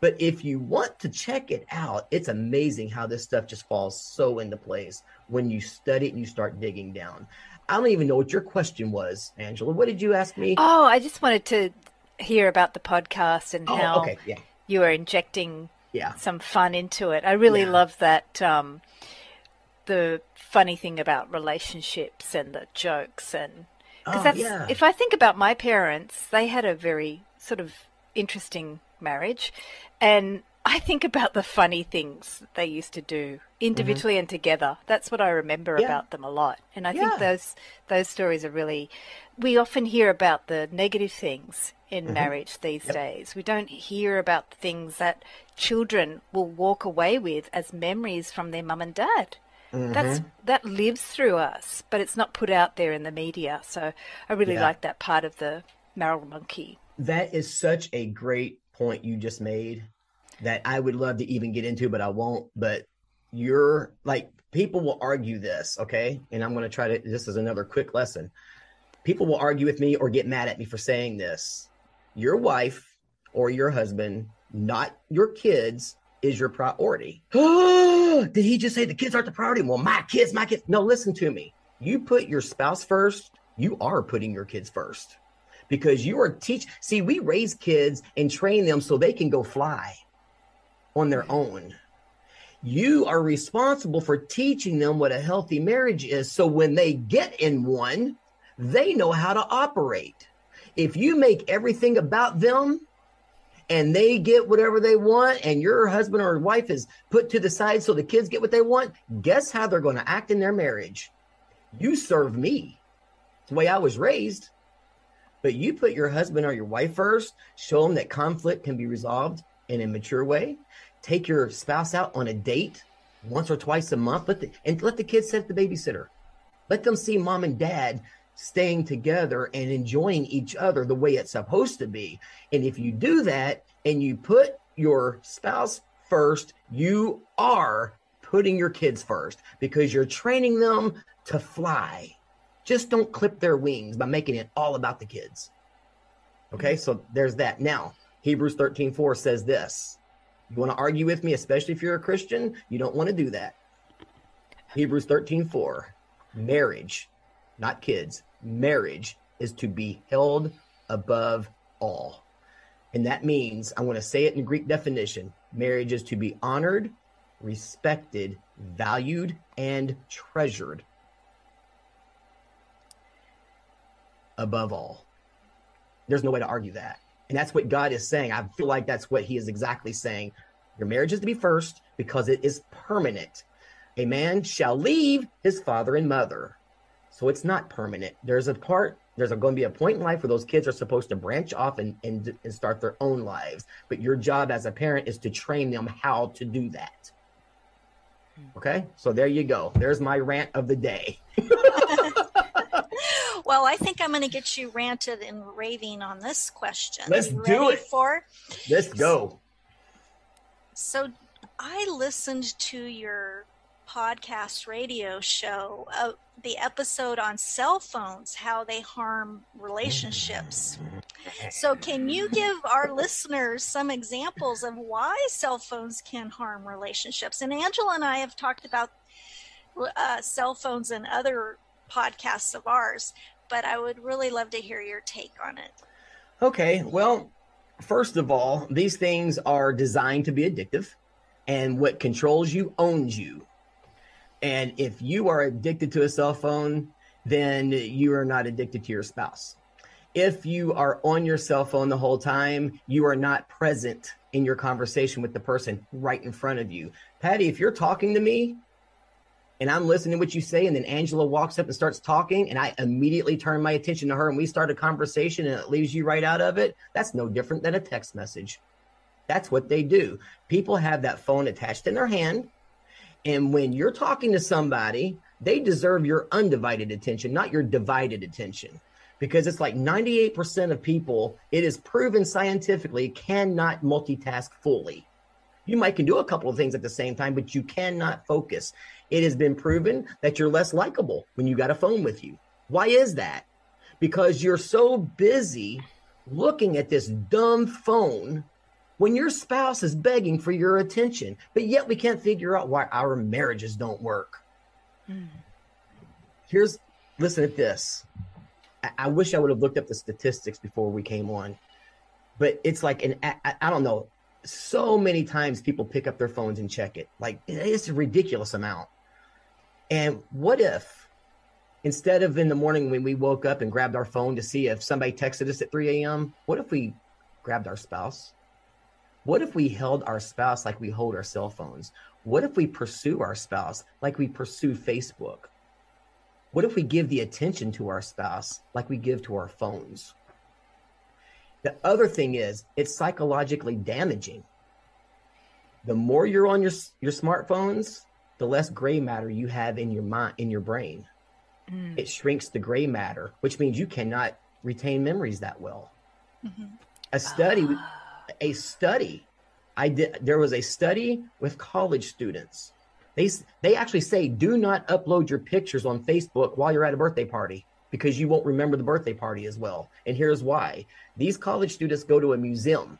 But if you want to check it out, it's amazing how this stuff just falls so into place when you study it and you start digging down. I don't even know what your question was, Angela. What did you ask me? Oh, I just wanted to hear about the podcast and oh, how okay. yeah. you are injecting yeah. some fun into it. I really yeah. love that um, the funny thing about relationships and the jokes and because oh, that's yeah. if I think about my parents, they had a very sort of interesting marriage, and I think about the funny things they used to do individually mm-hmm. and together. That's what I remember yeah. about them a lot, and I yeah. think those those stories are really. We often hear about the negative things in mm-hmm. marriage these yep. days. We don't hear about the things that children will walk away with as memories from their mum and dad. Mm-hmm. That's that lives through us, but it's not put out there in the media. So I really yeah. like that part of the Marital Monkey. That is such a great point you just made that I would love to even get into, but I won't. But you're like people will argue this, okay? And I'm going to try to. This is another quick lesson. People will argue with me or get mad at me for saying this. Your wife or your husband, not your kids, is your priority. Did he just say the kids aren't the priority? Well, my kids, my kids. No, listen to me. You put your spouse first, you are putting your kids first because you are teach. See, we raise kids and train them so they can go fly on their own. You are responsible for teaching them what a healthy marriage is. So when they get in one, they know how to operate. If you make everything about them, and they get whatever they want and your husband or wife is put to the side so the kids get what they want, guess how they're going to act in their marriage? You serve me. It's the way I was raised. But you put your husband or your wife first, show them that conflict can be resolved in a mature way. Take your spouse out on a date once or twice a month, let the, and let the kids set the babysitter. Let them see mom and dad staying together and enjoying each other the way it's supposed to be. And if you do that and you put your spouse first, you are putting your kids first because you're training them to fly. Just don't clip their wings by making it all about the kids. Okay, so there's that. Now, Hebrews 13 4 says this. You want to argue with me, especially if you're a Christian? You don't want to do that. Hebrews 13 4 marriage, not kids, marriage is to be held above all. And that means, I want to say it in Greek definition marriage is to be honored, respected, valued, and treasured above all. There's no way to argue that. And that's what God is saying. I feel like that's what He is exactly saying. Your marriage is to be first because it is permanent. A man shall leave his father and mother so it's not permanent. There's a part, there's a, going to be a point in life where those kids are supposed to branch off and, and, and start their own lives. But your job as a parent is to train them how to do that. Hmm. Okay, so there you go. There's my rant of the day. well, I think I'm going to get you ranted and raving on this question. Let's do it. For let's go. So, I listened to your podcast radio show, uh, the episode on cell phones, how they harm relationships. So, can you give our listeners some examples of why cell phones can harm relationships? And Angela and I have talked about uh, cell phones and other podcasts of ours, but I would really love to hear your take on it. Okay. Well, first of all, these things are designed to be addictive, and what controls you owns you. And if you are addicted to a cell phone, then you are not addicted to your spouse. If you are on your cell phone the whole time, you are not present in your conversation with the person right in front of you. Patty, if you're talking to me and I'm listening to what you say, and then Angela walks up and starts talking, and I immediately turn my attention to her, and we start a conversation, and it leaves you right out of it. That's no different than a text message. That's what they do. People have that phone attached in their hand, and when you're talking to somebody, they deserve your undivided attention, not your divided attention. Because it's like 98% of people, it is proven scientifically, cannot multitask fully. You might can do a couple of things at the same time, but you cannot focus. It has been proven that you're less likable when you got a phone with you. Why is that? Because you're so busy looking at this dumb phone when your spouse is begging for your attention, but yet we can't figure out why our marriages don't work. Mm. Here's, listen at this. I, I, wish I would have looked up the statistics before we came on, but it's like an, I, I don't know, so many times people pick up their phones and check it. Like it's a ridiculous amount. And what if instead of in the morning when we woke up and grabbed our phone to see if somebody texted us at 3 a.m., what if we grabbed our spouse? What if we held our spouse like we hold our cell phones? What if we pursue our spouse like we pursue Facebook? What if we give the attention to our spouse like we give to our phones? The other thing is, it's psychologically damaging. The more you're on your your smartphones, the less gray matter you have in your mind in your brain. Mm. It shrinks the gray matter, which means you cannot retain memories that well. Mm-hmm. A study, ah. A study, I did. There was a study with college students. They they actually say do not upload your pictures on Facebook while you're at a birthday party because you won't remember the birthday party as well. And here's why: these college students go to a museum.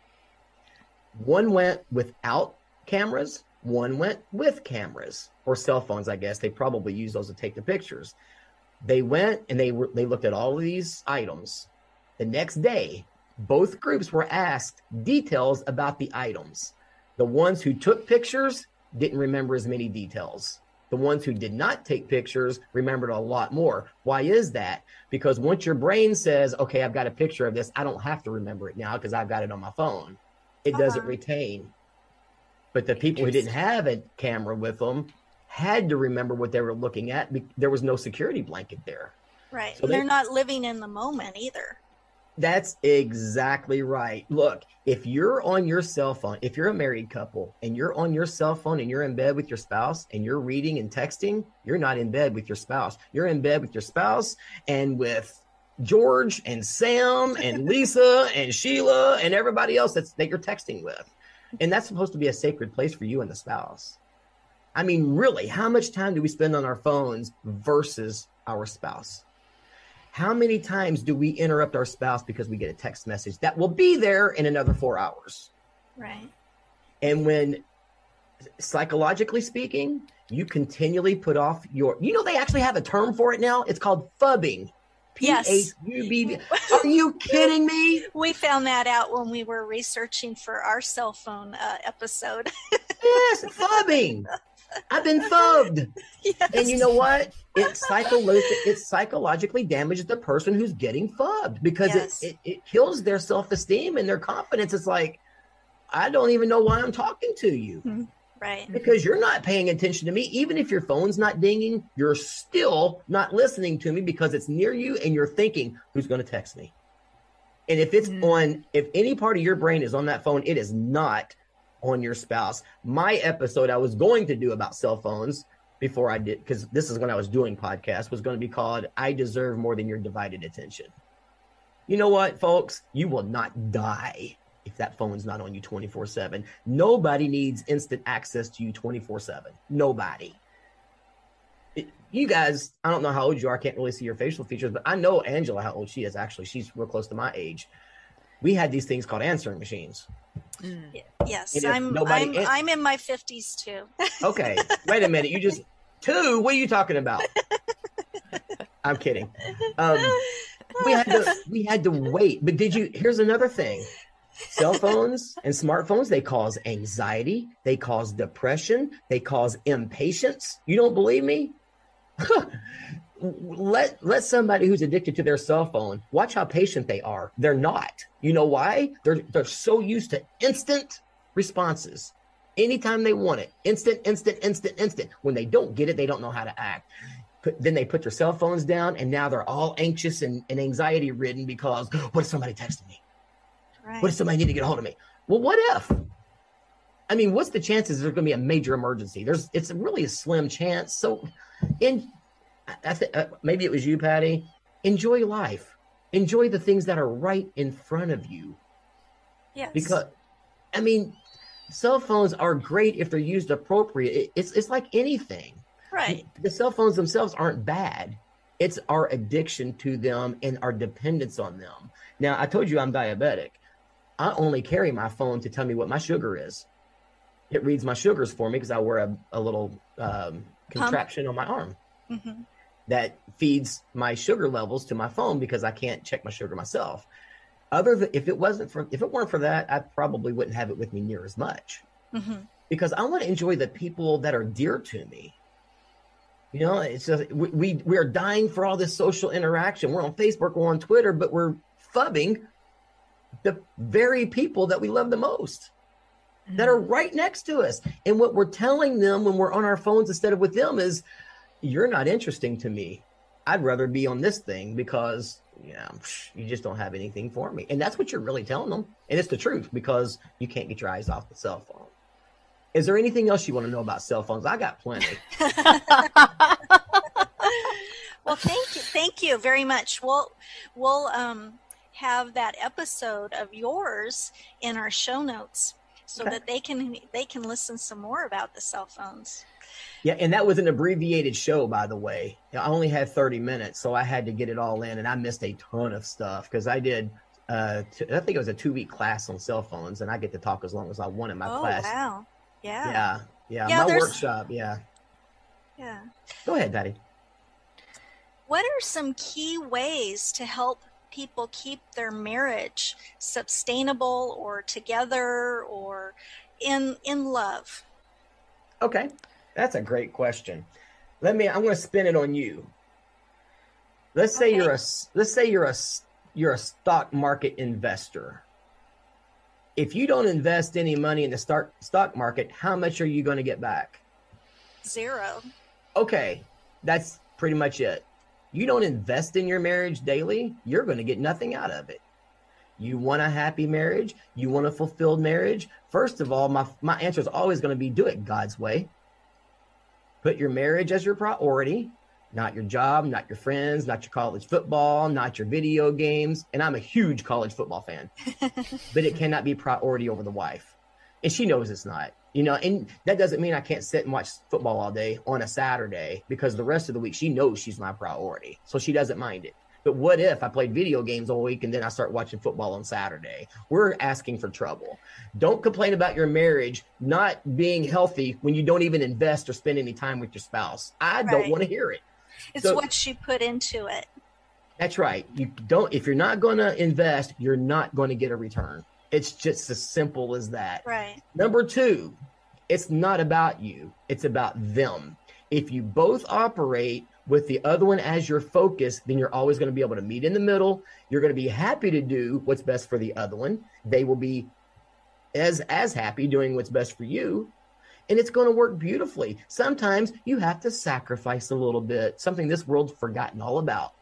One went without cameras, one went with cameras or cell phones, I guess. They probably use those to take the pictures. They went and they were they looked at all of these items. The next day, both groups were asked details about the items. The ones who took pictures didn't remember as many details. The ones who did not take pictures remembered a lot more. Why is that? Because once your brain says, okay, I've got a picture of this, I don't have to remember it now because I've got it on my phone. It uh-huh. doesn't retain. But the people who didn't have a camera with them had to remember what they were looking at. There was no security blanket there. Right. So They're they, not living in the moment either. That's exactly right. Look, if you're on your cell phone, if you're a married couple and you're on your cell phone and you're in bed with your spouse and you're reading and texting, you're not in bed with your spouse. You're in bed with your spouse and with George and Sam and Lisa and Sheila and everybody else that's that you're texting with. And that's supposed to be a sacred place for you and the spouse. I mean, really, how much time do we spend on our phones versus our spouse? How many times do we interrupt our spouse because we get a text message that will be there in another four hours? Right. And when psychologically speaking, you continually put off your, you know, they actually have a term for it now. It's called phubbing. Yes. Are you kidding me? We found that out when we were researching for our cell phone uh, episode. yes, phubbing. I've been phubbed. Yes. And you know what? It, psycholo- it psychologically damages the person who's getting phubbed because yes. it, it, it kills their self esteem and their confidence. It's like, I don't even know why I'm talking to you. Mm-hmm. Right. Because you're not paying attention to me. Even if your phone's not dinging, you're still not listening to me because it's near you and you're thinking, who's going to text me? And if it's mm-hmm. on, if any part of your brain is on that phone, it is not on your spouse. My episode I was going to do about cell phones before I did, because this is when I was doing podcast, was going to be called I Deserve More Than Your Divided Attention. You know what, folks? You will not die if that phone's not on you 24 7. Nobody needs instant access to you 24 7. Nobody. You guys, I don't know how old you are. I can't really see your facial features, but I know Angela how old she is actually. She's real close to my age. We had these things called answering machines. Mm. Yes, I'm I'm, an- I'm in my 50s too. okay, wait a minute. You just two? What are you talking about? I'm kidding. Um, we had to we had to wait. But did you? Here's another thing cell phones and smartphones they cause anxiety they cause depression they cause impatience you don't believe me let let somebody who's addicted to their cell phone watch how patient they are they're not you know why they're they're so used to instant responses anytime they want it. Instant, instant, instant, instant. When they don't get it, they don't know how to act. Put, then they put their cell phones down and now they're all anxious and, and anxiety ridden because what if somebody texted me? Right. What if somebody need to get a hold of me? Well, what if? I mean, what's the chances there's going to be a major emergency? There's, it's really a slim chance. So, in, I think uh, maybe it was you, Patty. Enjoy life. Enjoy the things that are right in front of you. yes. Because, I mean, cell phones are great if they're used appropriate. It- It's it's like anything. right. The cell phones themselves aren't bad. It's our addiction to them and our dependence on them. Now, I told you I'm diabetic. I only carry my phone to tell me what my sugar is. It reads my sugars for me because I wear a, a little um, contraption on my arm hmm that feeds my sugar levels to my phone because I can't check my sugar myself. Other than if it wasn't for if it weren't for that, I probably wouldn't have it with me near as much hmm because I want to enjoy the people that are dear to me. You know, it's just we, we we are dying for all this social interaction. We're on Facebook, we're on Twitter, but we're phubbing the very people that we love the most that are right next to us. And what we're telling them when we're on our phones instead of with them is, you're not interesting to me. I'd rather be on this thing because yeah, psh, you just don't have anything for me. And that's what you're really telling them. And it's the truth because you can't get your eyes off the cell phone. Is there anything else you want to know about cell phones? I got plenty. well, thank you, thank you very much. We'll we'll um, have that episode of yours in our show notes so Okay. that they can they can listen some more about the cell phones. Yeah, and that was an abbreviated show, by the way. I only had 30 minutes, so I had to get it all in, and I missed a ton of stuff because I did. Uh, t- I think it was a two week class on cell phones, and I get to talk as long as I want in my oh class. wow, yeah, Yeah, yeah, Yeah, my there's- workshop. Yeah, yeah. go ahead, Daddy. What are some key ways to help people keep their marriage sustainable or together or in in love? Okay, that's a great question. Let me. I'm going to spin it on you. Let's say Okay. you're a. Let's say you're a. You're a stock market investor. If you don't invest any money in the stock stock market, how much are you going to get back? Zero. Okay, that's pretty much it. You don't invest in your marriage daily, you're going to get nothing out of it. You want a happy marriage, you want a fulfilled marriage. First of all, my my answer is always going to be do it God's way. Put your marriage as your priority, not your job, not your friends, not your college football, not your video games. And I'm a huge college football fan, but it cannot be priority over the wife. And she knows it's not. You know, and that doesn't mean I can't sit and watch football all day on a Saturday because the rest of the week she knows she's my priority. So she doesn't mind it. But what if I played video games all week and then I start watching football on Saturday? We're asking for trouble. Don't complain about your marriage not being healthy when you don't even invest or spend any time with your spouse. I don't want to hear it. It's So- what you put into it. That's right. You don't if you're not going to invest, you're not going to get a return. It's just as simple as that. Right. Number two, it's not about you, it's about them. If you both operate with the other one as your focus, then you're always going to be able to meet in the middle. You're going to be happy to do what's best for the other one. They will be as as happy doing what's best for you. And it's going to work beautifully. Sometimes you have to sacrifice a little bit, something this world's forgotten all about.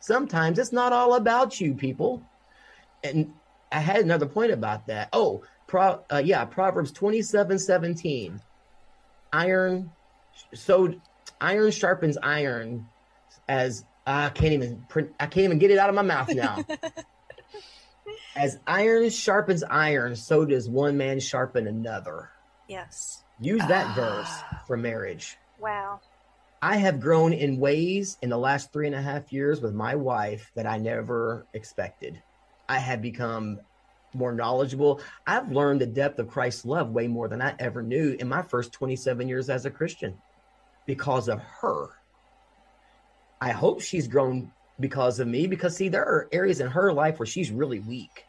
Sometimes it's not all about you, people. And I had another point about that. Oh, Pro, uh, yeah, Proverbs 27 17. Iron, so iron sharpens iron as I can't even print, I can't even get it out of my mouth now. as iron sharpens iron, so does one man sharpen another. Yes. Use that verse Ah. for marriage. Wow. I have grown in ways in the last three and a half years with my wife that I never expected. I have become more knowledgeable. I've learned the depth of Christ's love way more than I ever knew in my first 27 years as a Christian because of her. I hope she's grown because of me because, see, there are areas in her life where she's really weak,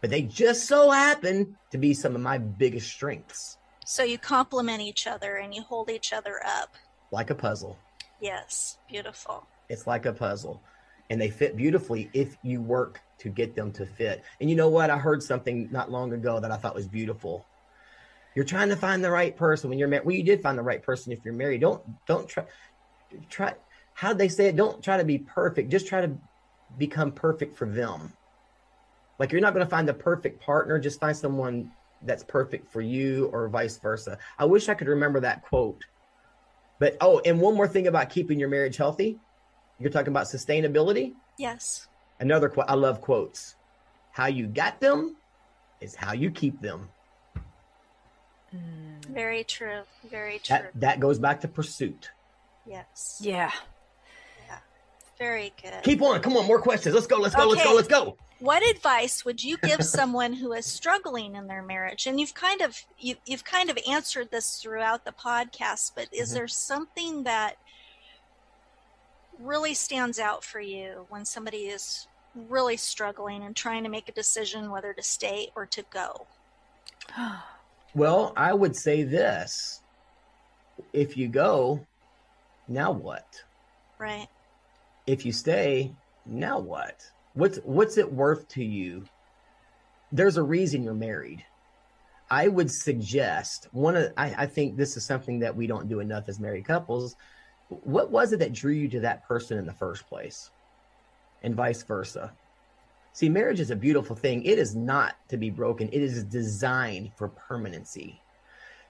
but they just so happen to be some of my biggest strengths, So you complement each other and you hold each other up. like a puzzle. Yes. Beautiful. It's like a puzzle. And they fit beautifully if you work to get them to fit. And you know what? I heard something not long ago that I thought was beautiful. You're trying to find the right person when you're married. Well, you did find the right person if you're married. Don't don't try try how they say it, don't try to be perfect. Just try to become perfect for them. Like you're not going to find the perfect partner, just find someone that's perfect for you or vice versa. I wish I could remember that quote. But oh, and one more thing about keeping your marriage healthy. You're talking about sustainability? Yes. Another quote. I love quotes. How you got them is how you keep them. Very true. Very true. That that goes back to pursuit. yes. Yeah. Very good. Keep on. Come on, more questions. Let's go. Let's go. Let's go. Let's go. what advice would you give someone who is struggling in their marriage and you've kind of you, you've kind of answered this throughout the podcast but is Mhm. there something that really stands out for you when somebody is really struggling and trying to make a decision whether to stay or to go Well, I would say this. If you go, now what? right If you stay, now what? What's what's it worth to you? There's a reason you're married. I would suggest one of I, I think this is something that we don't do enough as married couples. What was it that drew you to that person in the first place? And vice versa. See, marriage is a beautiful thing. It is not to be broken. It is designed for permanency.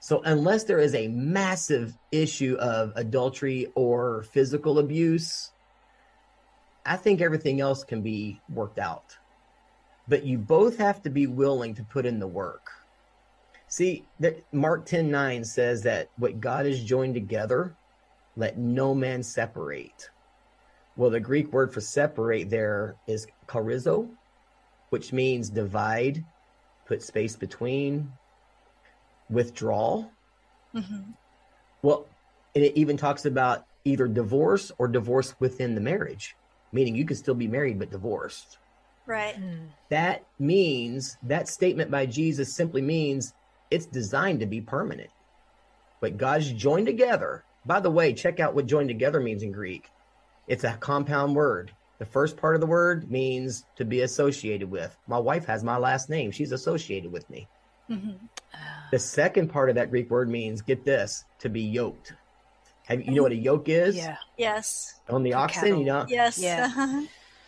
So unless there is a massive issue of adultery or physical abuse, I think everything else can be worked out. But you both have to be willing to put in the work. See, Mark 10 9 says that what God has joined together, let no man separate. Well, the Greek word for separate there is chorizo, which means divide, put space between, withdraw. mm-hmm. Well, and it even talks about either divorce or divorce within the marriage, meaning you can still be married but divorced. right That means that statement by Jesus simply means it's designed to be permanent. But God's joined together. By the way, check out what joined together means in Greek. It's a compound word. The first part of the word means to be associated with. My wife has my last name. She's associated with me. Mm-hmm. The second part of that Greek word means, get this, to be yoked. Have you know what a yoke is? Yeah. yes On the For oxen, cattle. you know, yes Yeah.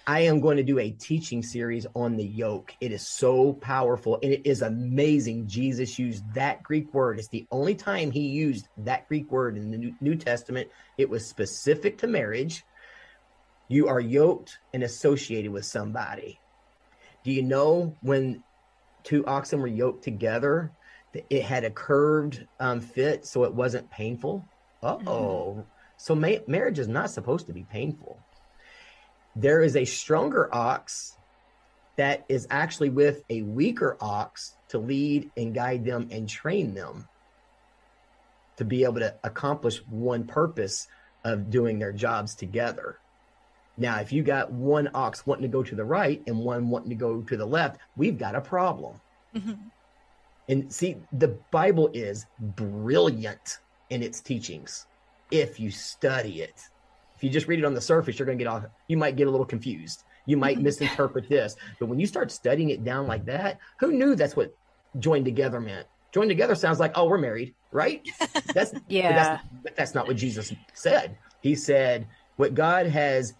I am going to do a teaching series on the yoke. It is so powerful and it is amazing. Jesus used that Greek word. It's the only time he used that Greek word in the New- New Testament. It was specific to marriage. You are yoked and associated with somebody. Do you know when two oxen were yoked together, that it had a curved um, fit so it wasn't painful? Uh oh. So ma- marriage is not supposed to be painful there is a stronger ox that is actually with a weaker ox to lead and guide them and train them to be able to accomplish one purpose of doing their jobs together. Now, if you got one ox wanting to go to the right and one wanting to go to the left, we've got a problem. Mhm. And see, the Bible is brilliant in its teachings if you study it. If you just read it on the surface, you're going to get off, you might get a little confused. You might Mhm. misinterpret this. But when you start studying it down like that, who knew that's what joined together meant? Joined together sounds like, oh, we're married, right? That's but Yeah. that's, but that's not what Jesus said. He said, what God has,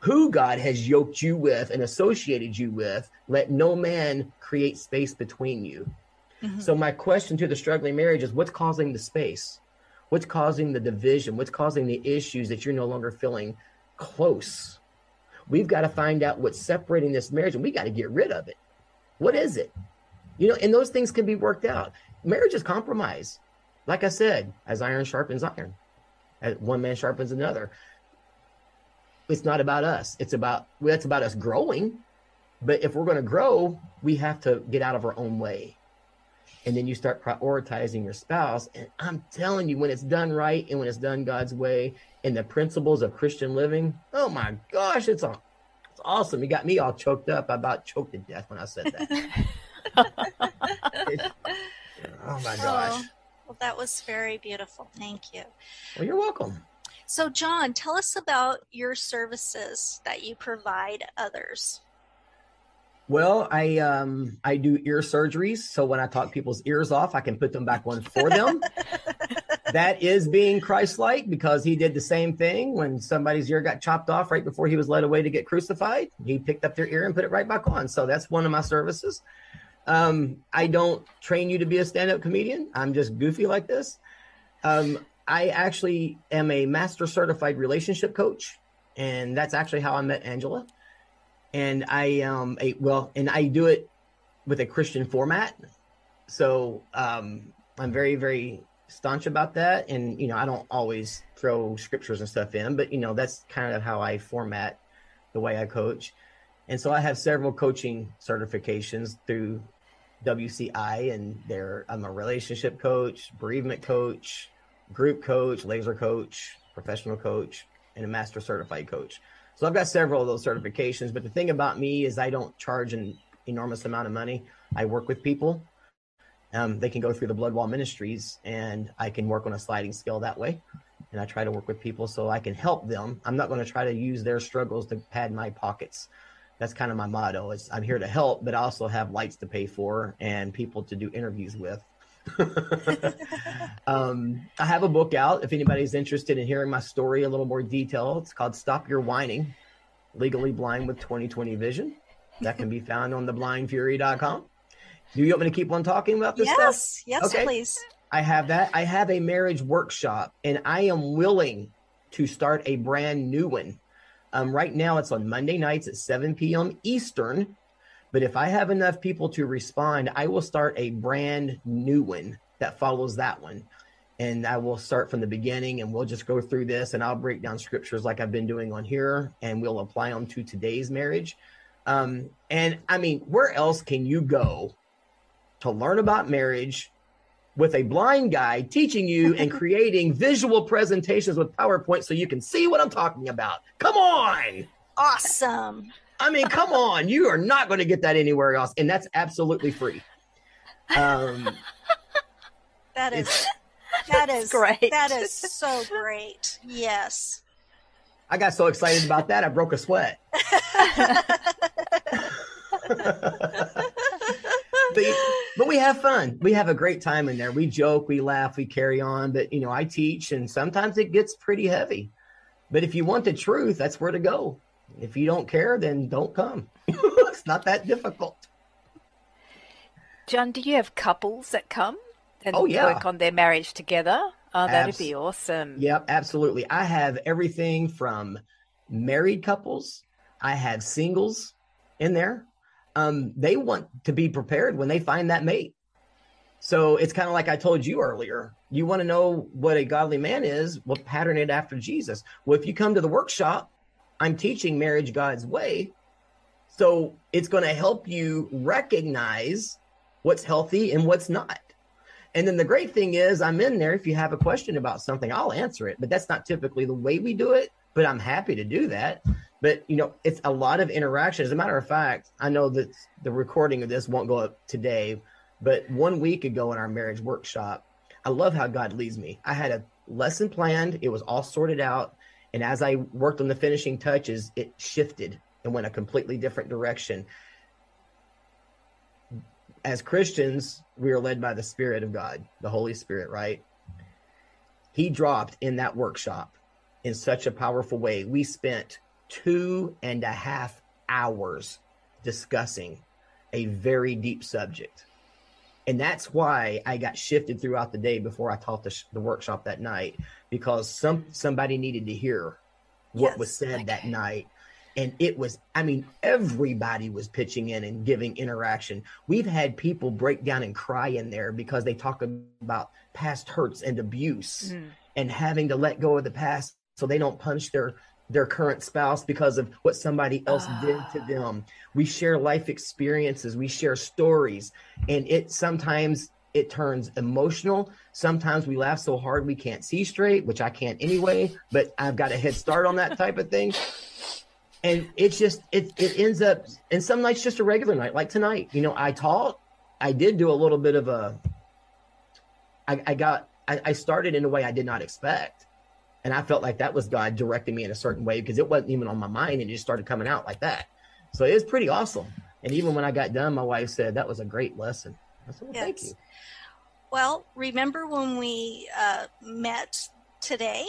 who God has yoked you with and associated you with, let no man create space between you. Mhm. So, my question to the struggling marriage is what's causing the space? What's causing the division? What's causing the issues that you're no longer feeling close? We've got to find out what's separating this marriage and we got to get rid of it. What is it? You know, and those things can be worked out. Marriage is compromise. Like I said, as iron sharpens iron, as one man sharpens another. It's not about us. It's about well, it's about us growing. But if we're going to grow, we have to get out of our own way. And then you start prioritizing your spouse. And I'm telling you, when it's done right and when it's done God's way and the principles of Christian living, oh my gosh, it's, a, it's awesome. You got me all choked up. I about choked to death when I said that. Oh my oh, gosh. Oh, well, that was very beautiful. Thank you. Well, you're welcome. So, John, tell us about your services that you provide others. Well, I um I do ear surgeries, so when I talk people's ears off, I can put them back on for them. that is being Christ-like because he did the same thing when somebody's ear got chopped off right before he was led away to get crucified. He picked up their ear and put it right back on. So that's one of my services. Um, I don't train you to be a stand-up comedian. I'm just goofy like this. Um, I actually am a master certified relationship coach, and that's actually how I met Angela and I um a, well, and I do it with a Christian format. So um, I'm very very staunch about that, and you know I don't always throw scriptures and stuff in, but you know that's kind of how I format the way I coach. And so I have several coaching certifications through WCI, and there I'm a relationship coach, bereavement coach, group coach, laser coach, professional coach, and a master certified coach. So I've got several of those certifications. But the thing about me is I don't charge an enormous amount of money. I work with people. Um, they can go through the Bloodwall Ministries, and I can work on a sliding scale that way. And I try to work with people so I can help them. I'm not going to try to use their struggles to pad my pockets. That's kind of my motto. Is I'm here to help, but I also have lights to pay for and people to do interviews with. um, I have a book out. If anybody's interested in hearing my story a little more detail, it's called Stop Your Whining Legally Blind with 2020 Vision. That can be found on theblindfury.com. Do you want me to keep on talking about this yes, stuff? Yes, okay. please. I have that. I have a marriage workshop, and I am willing to start a brand new one. Um, right now, it's on Monday nights at 7 p.m. Eastern. But if I have enough people to respond, I will start a brand new one that follows that one. And I will start from the beginning and we'll just go through this and I'll break down scriptures like I've been doing on here and we'll apply them to today's marriage. Um, and I mean, where else can you go to learn about marriage with a blind guy teaching you and creating visual presentations with PowerPoint so you can see what I'm talking about? Come on. Awesome. I mean, come on, you are not going to get that anywhere else, and that's absolutely free. Um, that is that is great. That is so great. Yes. I got so excited about that, I broke a sweat. but, but we have fun. We have a great time in there. We joke, we laugh, we carry on. But you know, I teach, and sometimes it gets pretty heavy. But if you want the truth, that's where to go. If you don't care, then don't come. it's not that difficult. John, do you have couples that come and oh, yeah. work on their marriage together? Oh, that'd Abs- be awesome. Yep, absolutely. I have everything from married couples, I have singles in there. Um, they want to be prepared when they find that mate. So it's kind of like I told you earlier. You want to know what a godly man is? Well, pattern it after Jesus. Well, if you come to the workshop, I'm teaching marriage God's way. So it's going to help you recognize what's healthy and what's not. And then the great thing is, I'm in there. If you have a question about something, I'll answer it. But that's not typically the way we do it. But I'm happy to do that. But you know, it's a lot of interaction. As a matter of fact, I know that the recording of this won't go up today, but one week ago in our marriage workshop, I love how God leads me. I had a lesson planned. It was all sorted out. And as I worked on the finishing touches, it shifted and went a completely different direction. As Christians, we are led by the Spirit of God, the Holy Spirit, right? He dropped in that workshop in such a powerful way. We spent two and a half hours discussing a very deep subject. And that's why I got shifted throughout the day before I taught the, the workshop that night because some somebody needed to hear what yes, was said okay. that night and it was i mean everybody was pitching in and giving interaction we've had people break down and cry in there because they talk about past hurts and abuse mm. and having to let go of the past so they don't punish their their current spouse because of what somebody else did to ah. them we share life experiences we share stories and it sometimes it turns emotional. Sometimes we laugh so hard we can't see straight, which I can't anyway, but I've got a head start on that type of thing. And it's just it it ends up and some nights just a regular night, like tonight. You know, I taught, I did do a little bit of a I, I got I, I started in a way I did not expect. And I felt like that was God directing me in a certain way because it wasn't even on my mind and it just started coming out like that. So it was pretty awesome. And even when I got done, my wife said that was a great lesson. I said, well, Yes. thank you. Well, remember when we uh, met today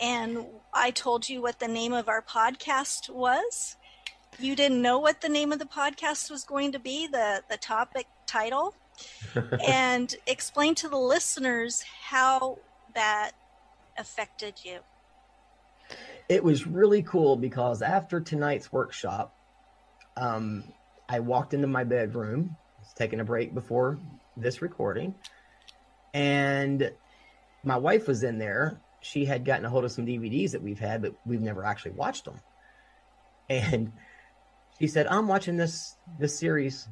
and I told you what the name of our podcast was? You didn't know what the name of the podcast was going to be, the, the topic title, and explain to the listeners how that affected you. it was really cool because after tonight's workshop, um, I walked into my bedroom, was taking a break before this recording, and my wife was in there. She had gotten a hold of some DVDs that we've had, but we've never actually watched them. And she said, "I'm watching this this series."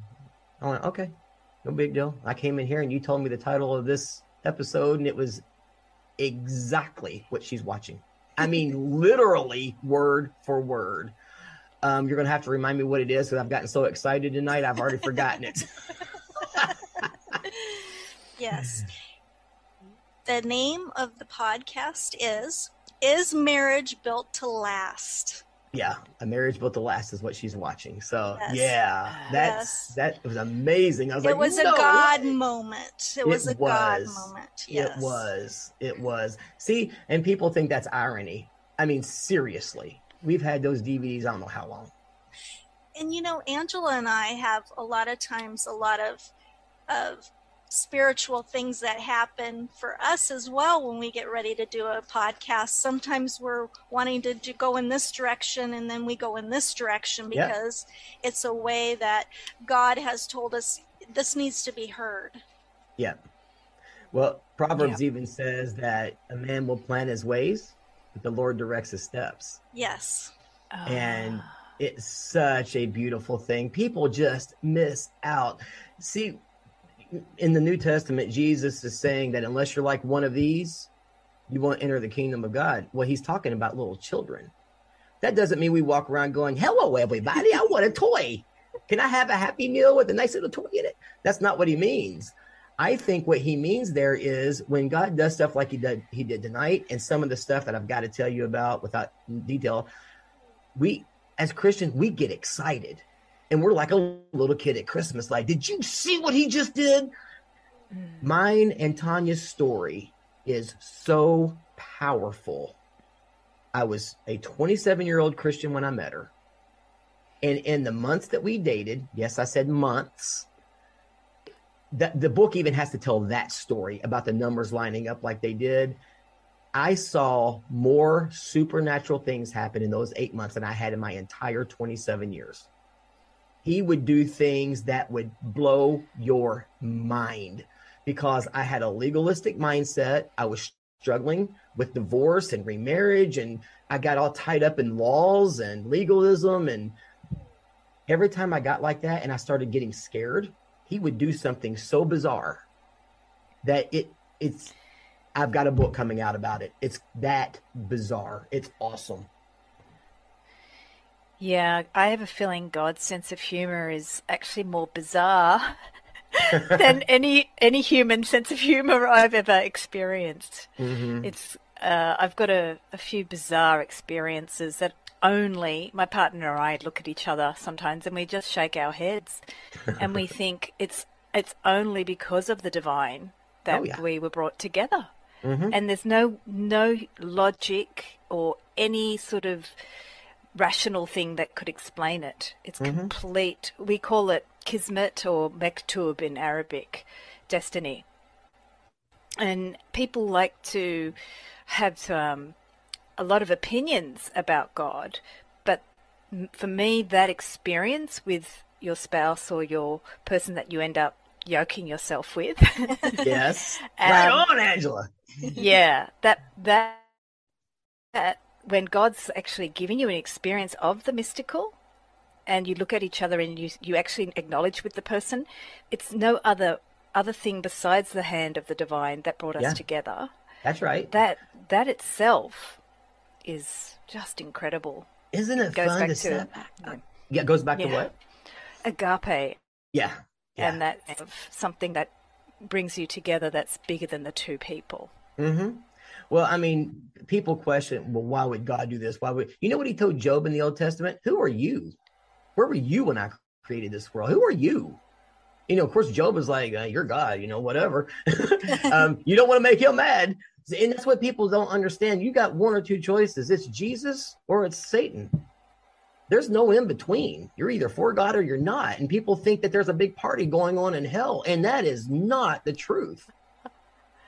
I went, "Okay, no big deal." I came in here and you told me the title of this episode, and it was exactly what she's watching. I mean, literally word for word. Um, you're going to have to remind me what it is because I've gotten so excited tonight. I've already forgotten it. Yes. The name of the podcast is Is Marriage Built to Last? Yeah, a marriage built to last is what she's watching. So Yes. yeah, that's Yes. that was amazing. I was like, it like, was "No a God moment. It It was a God moment. Yes. It was. It was. See, and people think that's irony. I mean, seriously, we've had those DVDs. I don't know how long. And you know, Angela and I have a lot of times a lot of of spiritual things that happen for us as well when we get ready to do a podcast. Sometimes we're wanting to do, go in this direction and then we go in this direction Yeah. because it's a way that God has told us this needs to be heard. Yeah. Well, Proverbs even says that a man will plan his ways, but the Lord directs his steps. Yes. And Ah. it's such a beautiful thing. People just miss out. See, in the New Testament, Jesus is saying that unless you're like one of these, you won't enter the kingdom of God. Well, he's talking about little children. That doesn't mean we walk around going, Hello, everybody, I want a toy. Can I have a happy meal with a nice little toy in it? That's not what he means. I think what he means there is when God does stuff like he did he did tonight, and some of the stuff that I've got to tell you about without detail, we as Christians we get excited, and we're like a little kid at Christmas. Like, did you see what he just did? Mm. Mine and Tanya's story is so powerful. I was a 27 year old Christian when I met her. And in the months that we dated, yes, I said months, that the book even has to tell that story about the numbers lining up like they did. I saw more supernatural things happen in those eight months than I had in my entire 27 years. He would do things that would blow your mind because I had a legalistic mindset. I was struggling with divorce and remarriage, and I got all tied up in laws and legalism. And every time I got like that and I started getting scared, he would do something so bizarre that it it's I've got a book coming out about it. It's that bizarre. It's awesome. Yeah, I have a feeling God's sense of humor is actually more bizarre than any any human sense of humor I've ever experienced. Mhm. It's uh, I've got a, a few bizarre experiences that only my partner and I look at each other sometimes and we just shake our heads and we think it's it's only because of the divine that Oh, yeah. we were brought together. Mhm. And there's no no logic or any sort of rational thing that could explain it. It's complete. We call it kismet or mektub in Arabic, destiny. And people like to have um, a lot of opinions about God, but for me, that experience with your spouse or your person that you end up yoking yourself with, Yes. right Um, on, Angela. yeah, that that that when God's actually giving you an experience of the mystical, and you look at each other and you you actually acknowledge with the person, it's no other other thing besides the hand of the divine that brought us Yeah. together. That's right. That that itself is just incredible. Isn't it Goes fun back to to step? Yeah, it goes back to what? agape, Yeah. yeah. and that's something that brings you together. That's bigger than the two people. Mm-hmm. Well, I mean, people question, well, why would God do this? Why would you know what he told Job in the Old Testament? Who are you? Where were you when I created this world. Who are you? You know, of course, Job was like, uh, "You're God," you know, whatever. um, you don't want to make him mad, and that's what people don't understand. You got one or two choices: it's Jesus or it's Satan. There's no in between. You're either for God or you're not. And people think that there's a big party going on in hell, and that is not the truth.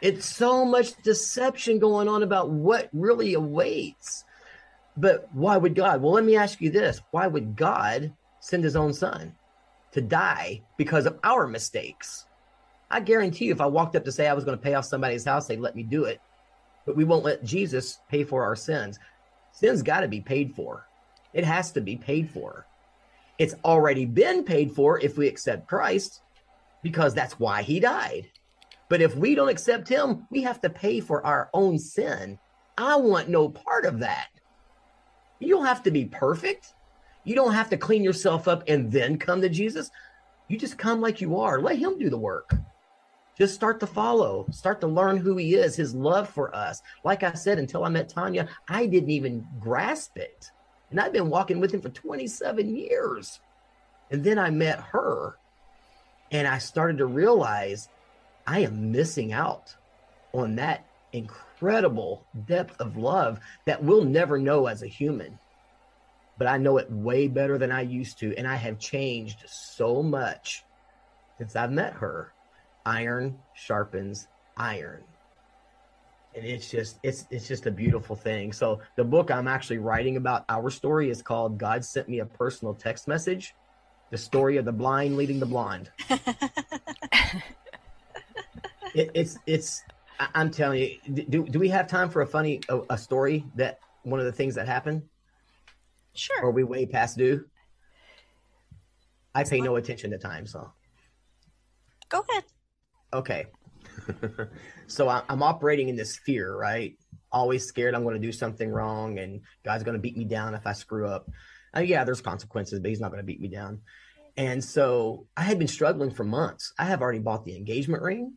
It's so much deception going on about what really awaits. But why would God? Well, let me ask you this why would God send his own son to die because of our mistakes? I guarantee you, if I walked up to say I was going to pay off somebody's house, they'd let me do it. But we won't let Jesus pay for our sins. Sin's got to be paid for. It has to be paid for. It's already been paid for if we accept Christ because that's why he died. But if we don't accept him, we have to pay for our own sin. I want no part of that. You don't have to be perfect. You don't have to clean yourself up and then come to Jesus. You just come like you are. Let him do the work. Just start to follow, start to learn who he is, his love for us. Like I said, until I met Tanya, I didn't even grasp it. And I've been walking with him for 27 years. And then I met her and I started to realize I am missing out on that incredible depth of love that we'll never know as a human. But I know it way better than I used to. And I have changed so much since I've met her. Iron sharpens iron and it's just it's it's just a beautiful thing so the book i'm actually writing about our story is called god sent me a personal text message the story of the blind leading the blonde it, it's it's i'm telling you do, do we have time for a funny a, a, story that one of the things that happened sure or we way past due i pay no attention to time so go ahead okay so I, am operating in this fear, right? Always scared I'm going to do something wrong and God's going to beat me down if I screw up. Uh, yeah, there's consequences, but He's not going to beat me down. And so I had been struggling for months. I have already bought the engagement ring.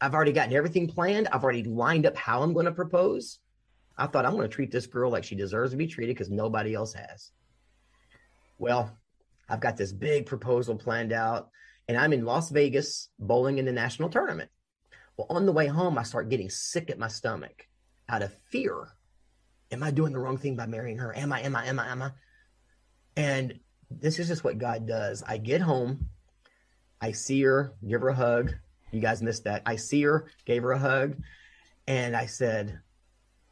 I've already gotten everything planned. I've already lined up how I'm going to propose. I thought I'm going to treat this girl like she deserves to be treated because nobody else has. Well, I've got this big proposal planned out, and I'm in Las Vegas bowling in the national tournament. Well, on the way home, I start getting sick at my stomach out of fear. Am I doing the wrong thing by marrying her? Am I, am I, am I, am I? And this is just what God does. I get home, I see her, give her a hug. You guys missed that. I see her, gave her a hug, and I said,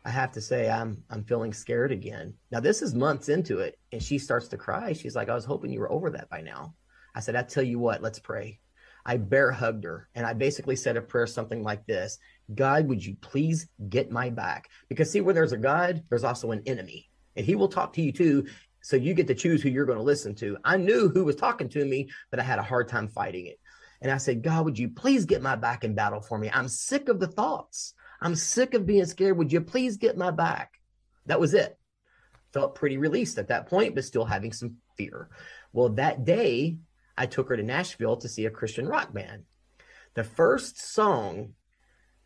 I have to say I'm I'm feeling scared again. Now this is months into it, and she starts to cry. She's like, I was hoping you were over that by now. I said, I tell you what, let's pray. I bear hugged her and I basically said a prayer something like this God, would you please get my back? Because see, where there's a God, there's also an enemy, and he will talk to you too. So you get to choose who you're going to listen to. I knew who was talking to me, but I had a hard time fighting it. And I said, God, would you please get my back in battle for me? I'm sick of the thoughts. I'm sick of being scared. Would you please get my back? That was it. Felt pretty released at that point, but still having some fear. Well, that day, I took her to Nashville to see a Christian rock band. The first song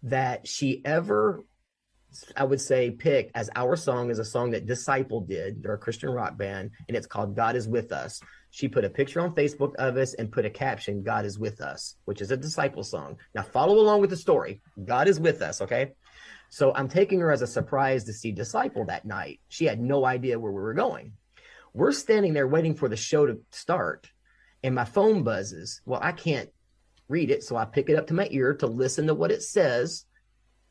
that she ever, I would say, picked as our song is a song that Disciple did. They're a Christian rock band, and it's called God is With Us. She put a picture on Facebook of us and put a caption, God is with us, which is a disciple song. Now, follow along with the story. God is with us, okay? So I'm taking her as a surprise to see Disciple that night. She had no idea where we were going. We're standing there waiting for the show to start and my phone buzzes. Well, I can't read it, so I pick it up to my ear to listen to what it says.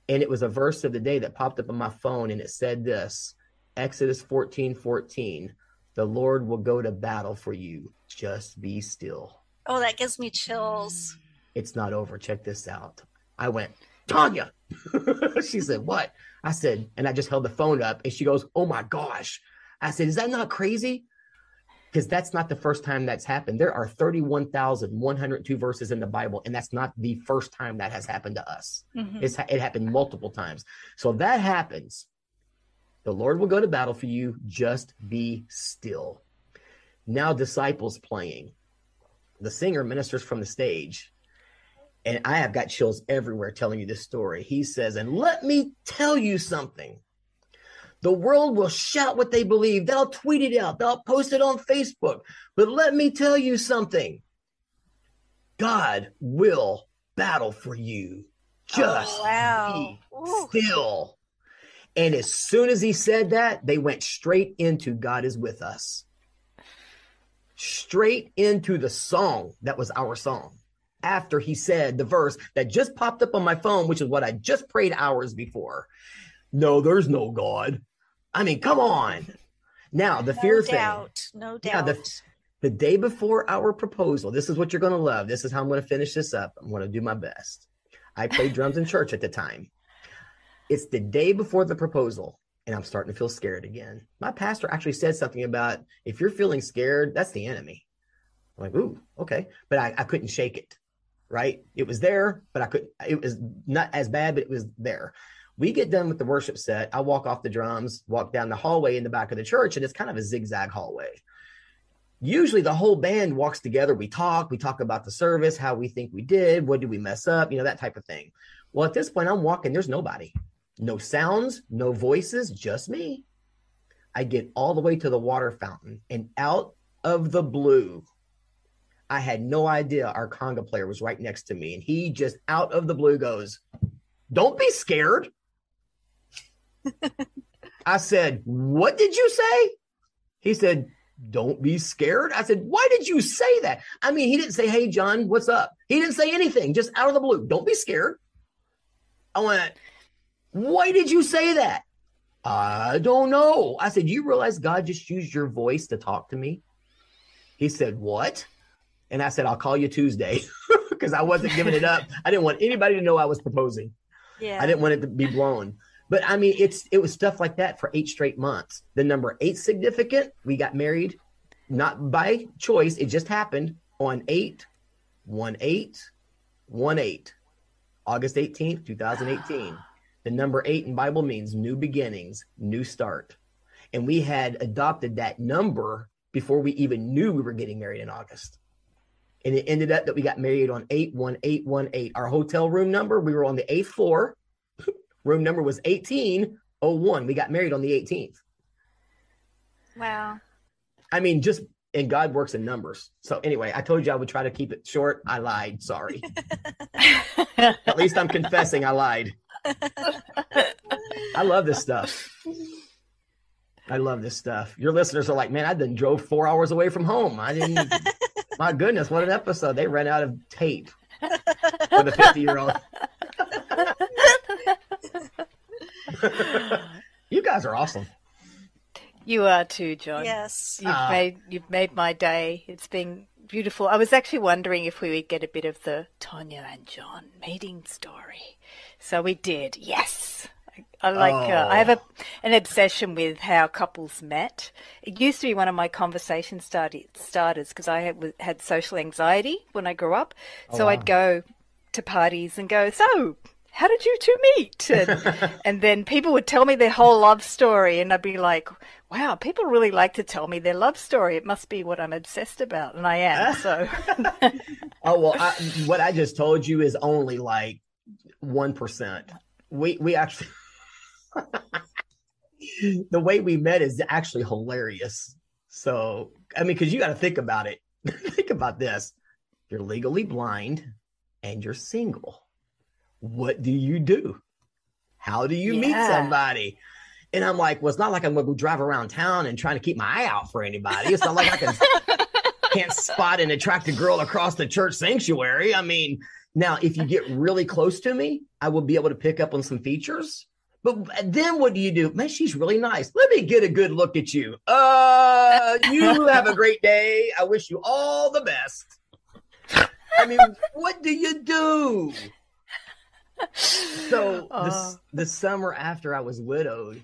And it was a verse of the day that popped up on my phone, and it said this Exodus 14 14. The Lord will go to battle for you. Just be still. Oh, that gives me chills. It's not over. Check this out. I went, Tanya. she said, What? I said, and I just held the phone up, and she goes, Oh my gosh. I said, Is that not crazy? Because that's not the first time that's happened. There are 31,102 verses in the Bible, and that's not the first time that has happened to us. Mm-hmm. it happened multiple times. So that happens. The Lord will go to battle for you. Just be still. Now, disciples playing. The singer ministers from the stage. And I have got chills everywhere telling you this story. He says, And let me tell you something. The world will shout what they believe. They'll tweet it out. They'll post it on Facebook. But let me tell you something. God will battle for you. Just oh, wow. be still. And as soon as he said that, they went straight into God is with us. Straight into the song that was our song. After he said the verse that just popped up on my phone, which is what I just prayed hours before. No, there's no God. I mean, come on. Now, the no fear doubt, thing. No doubt. Yeah, the, the day before our proposal, this is what you're going to love. This is how I'm going to finish this up. I'm going to do my best. I played drums in church at the time. It's the day before the proposal, and I'm starting to feel scared again. My pastor actually said something about if you're feeling scared, that's the enemy. I'm like, ooh, okay. But I, I couldn't shake it, right? It was there, but I couldn't, it was not as bad, but it was there. We get done with the worship set. I walk off the drums, walk down the hallway in the back of the church, and it's kind of a zigzag hallway. Usually the whole band walks together. We talk, we talk about the service, how we think we did, what did we mess up, you know, that type of thing. Well, at this point, I'm walking, there's nobody. No sounds, no voices, just me. I get all the way to the water fountain and out of the blue, I had no idea our conga player was right next to me. And he just out of the blue goes, Don't be scared. I said, What did you say? He said, Don't be scared. I said, Why did you say that? I mean, he didn't say, Hey, John, what's up? He didn't say anything, just out of the blue. Don't be scared. I went, why did you say that? I don't know. I said, You realize God just used your voice to talk to me? He said, What? And I said, I'll call you Tuesday because I wasn't giving it up. I didn't want anybody to know I was proposing. Yeah. I didn't want it to be blown. But I mean, it's it was stuff like that for eight straight months. The number eight significant. We got married, not by choice. It just happened on eight, one eight, one eight, August eighteenth, two thousand eighteen. The number eight in Bible means new beginnings, new start. And we had adopted that number before we even knew we were getting married in August. And it ended up that we got married on 81818. Our hotel room number, we were on the eighth floor. Room number was 1801. We got married on the 18th. Wow. I mean, just and God works in numbers. So anyway, I told you I would try to keep it short. I lied. Sorry. At least I'm confessing I lied. I love this stuff. I love this stuff. Your listeners are like, man, I done drove four hours away from home. I didn't. my goodness, what an episode! They ran out of tape for the fifty-year-old. you guys are awesome. You are too, John. Yes. You've Ah. made you've made my day. It's been beautiful. I was actually wondering if we would get a bit of the Tonya and John meeting story. So we did. Yes. I, I like uh, I have a an obsession with how couples met. It used to be one of my conversation starti- starters because I had, had social anxiety when I grew up. So wow. I'd go to parties and go, "So, how did you two meet?" And, and then people would tell me their whole love story, and I'd be like, "Wow, people really like to tell me their love story. It must be what I'm obsessed about," and I am. So, Oh well, I, what I just told you is only like one percent. We we actually the way we met is actually hilarious. So I mean, because you got to think about it. think about this: you're legally blind and you're single. What do you do? How do you meet somebody? And I'm like, well, it's not like I'm going to go drive around town and trying to keep my eye out for anybody. It's not like I can can't spot an attractive girl across the church sanctuary. I mean, now if you get really close to me, I will be able to pick up on some features. But then what do you do? Man, she's really nice. Let me get a good look at you. Uh, you have a great day. I wish you all the best. I mean, what do you do? So the, Oh. the summer after I was widowed,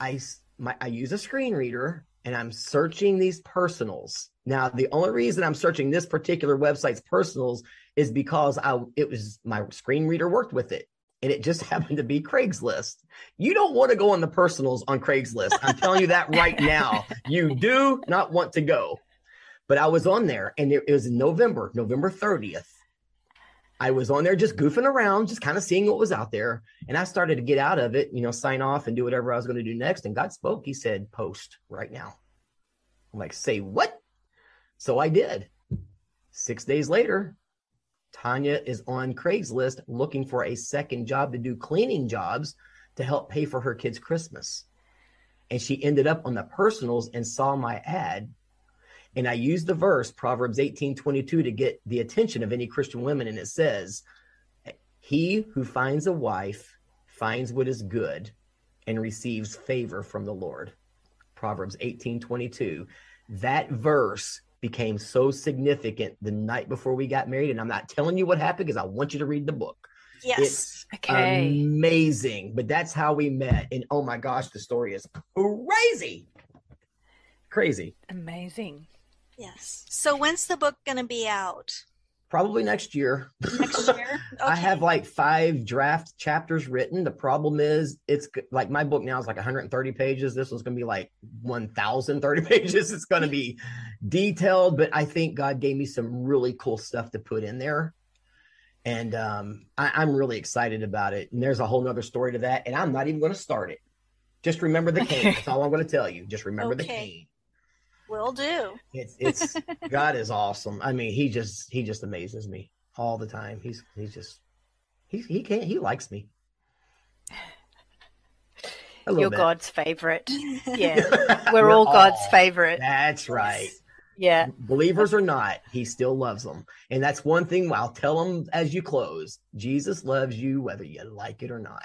I my I use a screen reader and I'm searching these personals. Now, the only reason I'm searching this particular website's personals is because I it was my screen reader worked with it. And it just happened to be Craigslist. You don't want to go on the personals on Craigslist. I'm telling you that right now. You do not want to go. But I was on there and it, it was in November, November 30th. I was on there just goofing around, just kind of seeing what was out there. And I started to get out of it, you know, sign off and do whatever I was going to do next. And God spoke. He said, post right now. I'm like, say what? So I did. Six days later, Tanya is on Craigslist looking for a second job to do cleaning jobs to help pay for her kids' Christmas. And she ended up on the personals and saw my ad and I use the verse, Proverbs 18 22, to get the attention of any Christian women. And it says, He who finds a wife finds what is good and receives favor from the Lord. Proverbs 18 22. That verse became so significant the night before we got married. And I'm not telling you what happened because I want you to read the book. Yes. It's okay. amazing. But that's how we met. And oh my gosh, the story is crazy. Crazy. Amazing. Yes. So when's the book going to be out? Probably next year. Next year. Okay. I have like five draft chapters written. The problem is, it's like my book now is like 130 pages. This one's going to be like 1,030 pages. It's going to be detailed, but I think God gave me some really cool stuff to put in there. And um, I, am really excited about it. And there's a whole nother story to that. And I'm not even going to start it. Just remember the cane. That's all I'm going to tell you. Just remember okay. the cane. Will do. It's it's God is awesome. I mean, he just he just amazes me all the time. He's he's just he he can't he likes me. You're bit. God's favorite. Yeah. We're, We're all, all God's favorite. That's right. Yeah. Believers or not, he still loves them. And that's one thing I'll tell them as you close. Jesus loves you whether you like it or not.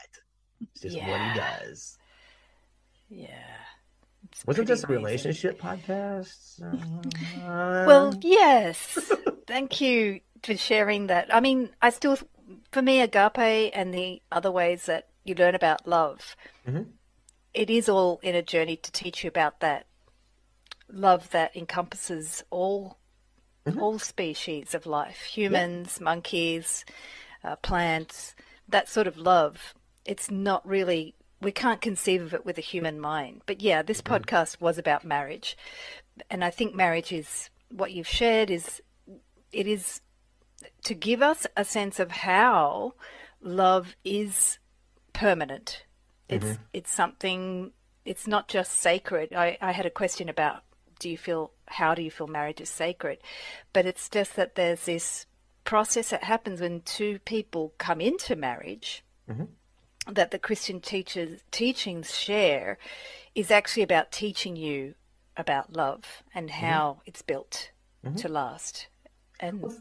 It's just yeah. what he does. Yeah. Was it just a relationship podcast? Uh, well, yes. Thank you for sharing that. I mean, I still, for me, agape and the other ways that you learn about love, mm-hmm. it is all in a journey to teach you about that love that encompasses all mm-hmm. all species of life, humans, yeah. monkeys, uh, plants. That sort of love. It's not really we can't conceive of it with a human mind. But yeah, this mm-hmm. podcast was about marriage. And I think marriage is what you've shared is it is to give us a sense of how love is permanent. It's mm-hmm. it's something it's not just sacred. I, I had a question about do you feel how do you feel marriage is sacred? But it's just that there's this process that happens when two people come into marriage. Mm-hmm that the Christian teachers teachings share is actually about teaching you about love and mm-hmm. how mm-hmm. it's built mm-hmm. to last. And well,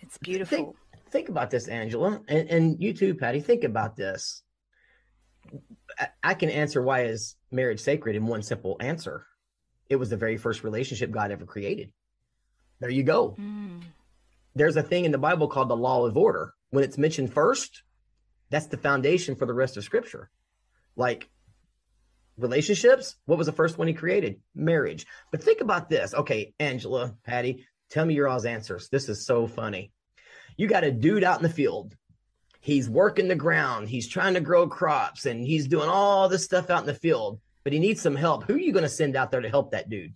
it's beautiful. Think, think, about this, Angela, and, and you too, Patty. Think about this. I, I can answer why is marriage sacred in one simple answer. It was the very first relationship God ever created. There you go. Mm. There's a thing in the Bible called the law of order. When it's mentioned first, that's the foundation for the rest of scripture. Like relationships, what was the first one he created? Marriage. But think about this. Okay, Angela, Patty, tell me your all's answers. This is so funny. You got a dude out in the field. He's working the ground. He's trying to grow crops and he's doing all this stuff out in the field, but he needs some help. Who are you going to send out there to help that dude?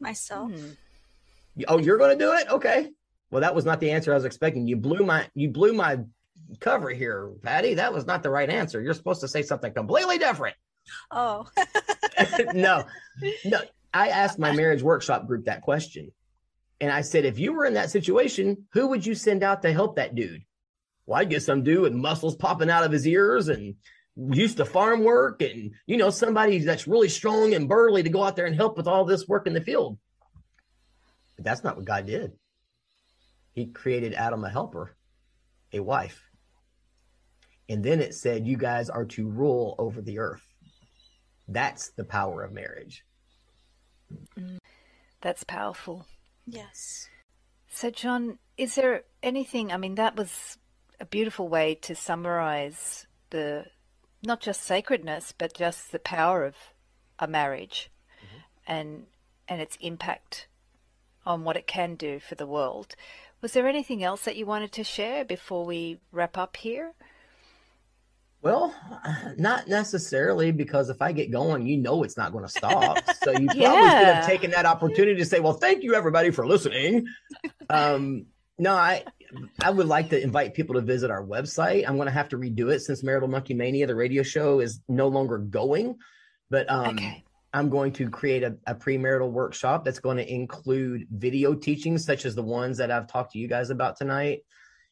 Myself. Hmm. Oh, you're going to do it? Okay. Well, that was not the answer I was expecting. You blew my you blew my cover here, Patty. That was not the right answer. You're supposed to say something completely different. Oh. no. No. I asked my marriage workshop group that question. And I said, if you were in that situation, who would you send out to help that dude? Well, I'd get some dude with muscles popping out of his ears and used to farm work and, you know, somebody that's really strong and burly to go out there and help with all this work in the field. But that's not what God did. He created Adam a helper, a wife. And then it said, You guys are to rule over the earth. That's the power of marriage. That's powerful. Yes. So, John, is there anything? I mean, that was a beautiful way to summarize the not just sacredness, but just the power of a marriage mm-hmm. and and its impact on what it can do for the world. Was there anything else that you wanted to share before we wrap up here? Well, not necessarily because if I get going, you know it's not going to stop. so you probably yeah. should have taken that opportunity to say, "Well, thank you everybody for listening." Um, No, I I would like to invite people to visit our website. I'm going to have to redo it since Marital Monkey Mania, the radio show, is no longer going. But um, okay. I'm going to create a, a premarital workshop that's going to include video teachings, such as the ones that I've talked to you guys about tonight.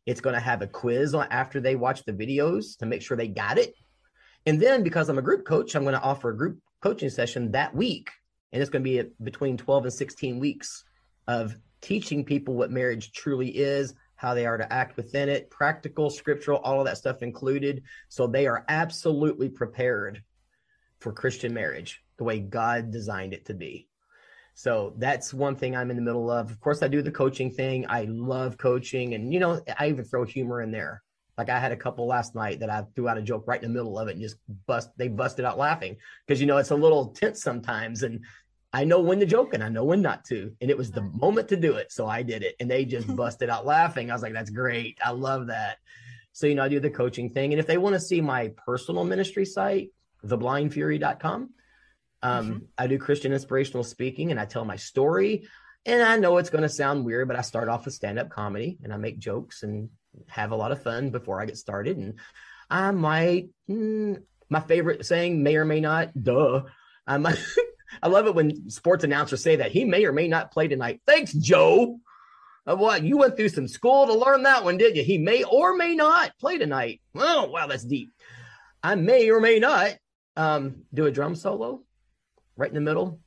It's going to have a quiz after they watch the videos to make sure they got it. And then, because I'm a group coach, I'm going to offer a group coaching session that week. And it's going to be between 12 and 16 weeks of teaching people what marriage truly is, how they are to act within it, practical, scriptural, all of that stuff included. So they are absolutely prepared for Christian marriage the way God designed it to be. So that's one thing I'm in the middle of. Of course, I do the coaching thing. I love coaching, and you know, I even throw humor in there. Like I had a couple last night that I threw out a joke right in the middle of it and just bust. They busted out laughing because you know it's a little tense sometimes, and I know when to joke and I know when not to. And it was the moment to do it. So I did it. And they just busted out laughing. I was like, that's great. I love that. So, you know, I do the coaching thing. And if they want to see my personal ministry site, theblindfury.com, um, mm-hmm. I do Christian inspirational speaking and I tell my story. And I know it's going to sound weird, but I start off with stand up comedy and I make jokes and have a lot of fun before I get started. And I might, mm, my favorite saying may or may not, duh. I might, I love it when sports announcers say that he may or may not play tonight. Thanks, Joe. Uh, what you went through some school to learn that one, did you? He may or may not play tonight. Oh, wow, that's deep. I may or may not um, do a drum solo right in the middle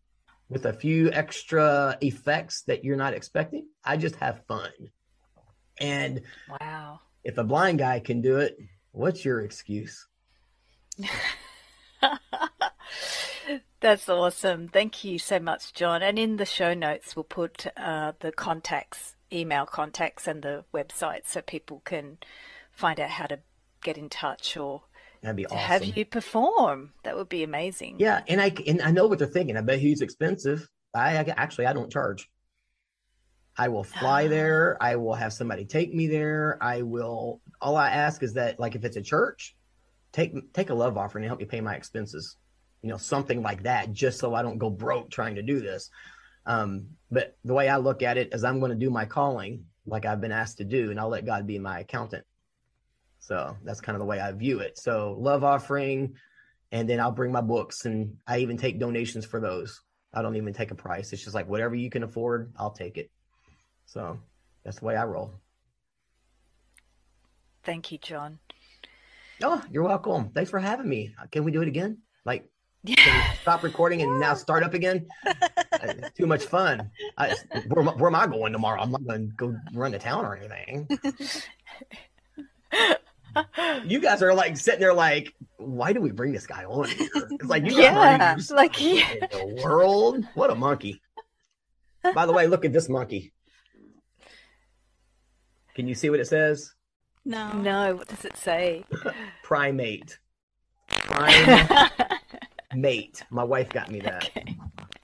with a few extra effects that you're not expecting. I just have fun. And wow, if a blind guy can do it, what's your excuse? That's awesome. Thank you so much, John. And in the show notes, we'll put uh, the contacts, email contacts, and the website so people can find out how to get in touch or That'd be awesome. have you perform. That would be amazing. Yeah, and I and I know what they're thinking. I bet he's expensive. I, I actually I don't charge. I will fly there. I will have somebody take me there. I will. All I ask is that, like, if it's a church, take take a love offering and help me pay my expenses you know, something like that, just so I don't go broke trying to do this. Um, but the way I look at it is I'm going to do my calling like I've been asked to do, and I'll let God be my accountant. So that's kind of the way I view it. So love offering, and then I'll bring my books, and I even take donations for those. I don't even take a price. It's just like whatever you can afford, I'll take it. So that's the way I roll. Thank you, John. Oh, you're welcome. Thanks for having me. Can we do it again? Like stop recording and now start up again? it's too much fun. I, where, where am I going tomorrow? I'm not going to go run to town or anything. you guys are like sitting there like, why do we bring this guy on here? It's like you yeah, like yeah. in the world. What a monkey! By the way, look at this monkey. Can you see what it says? No. No. What does it say? Primate. Prime mate. My wife got me that. Okay.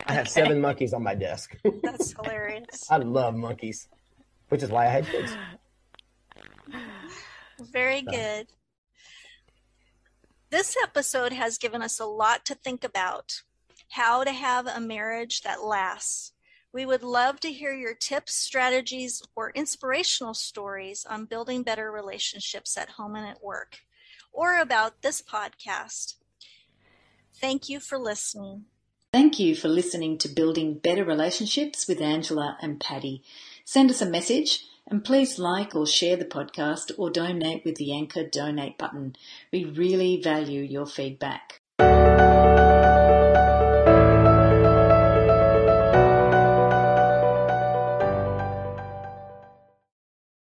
I have seven monkeys on my desk. That's hilarious. I love monkeys, which is why I had kids. Very so. good. This episode has given us a lot to think about how to have a marriage that lasts. We would love to hear your tips, strategies, or inspirational stories on building better relationships at home and at work, or about this podcast. Thank you for listening. Thank you for listening to Building Better Relationships with Angela and Patty. Send us a message and please like or share the podcast or donate with the Anchor donate button. We really value your feedback.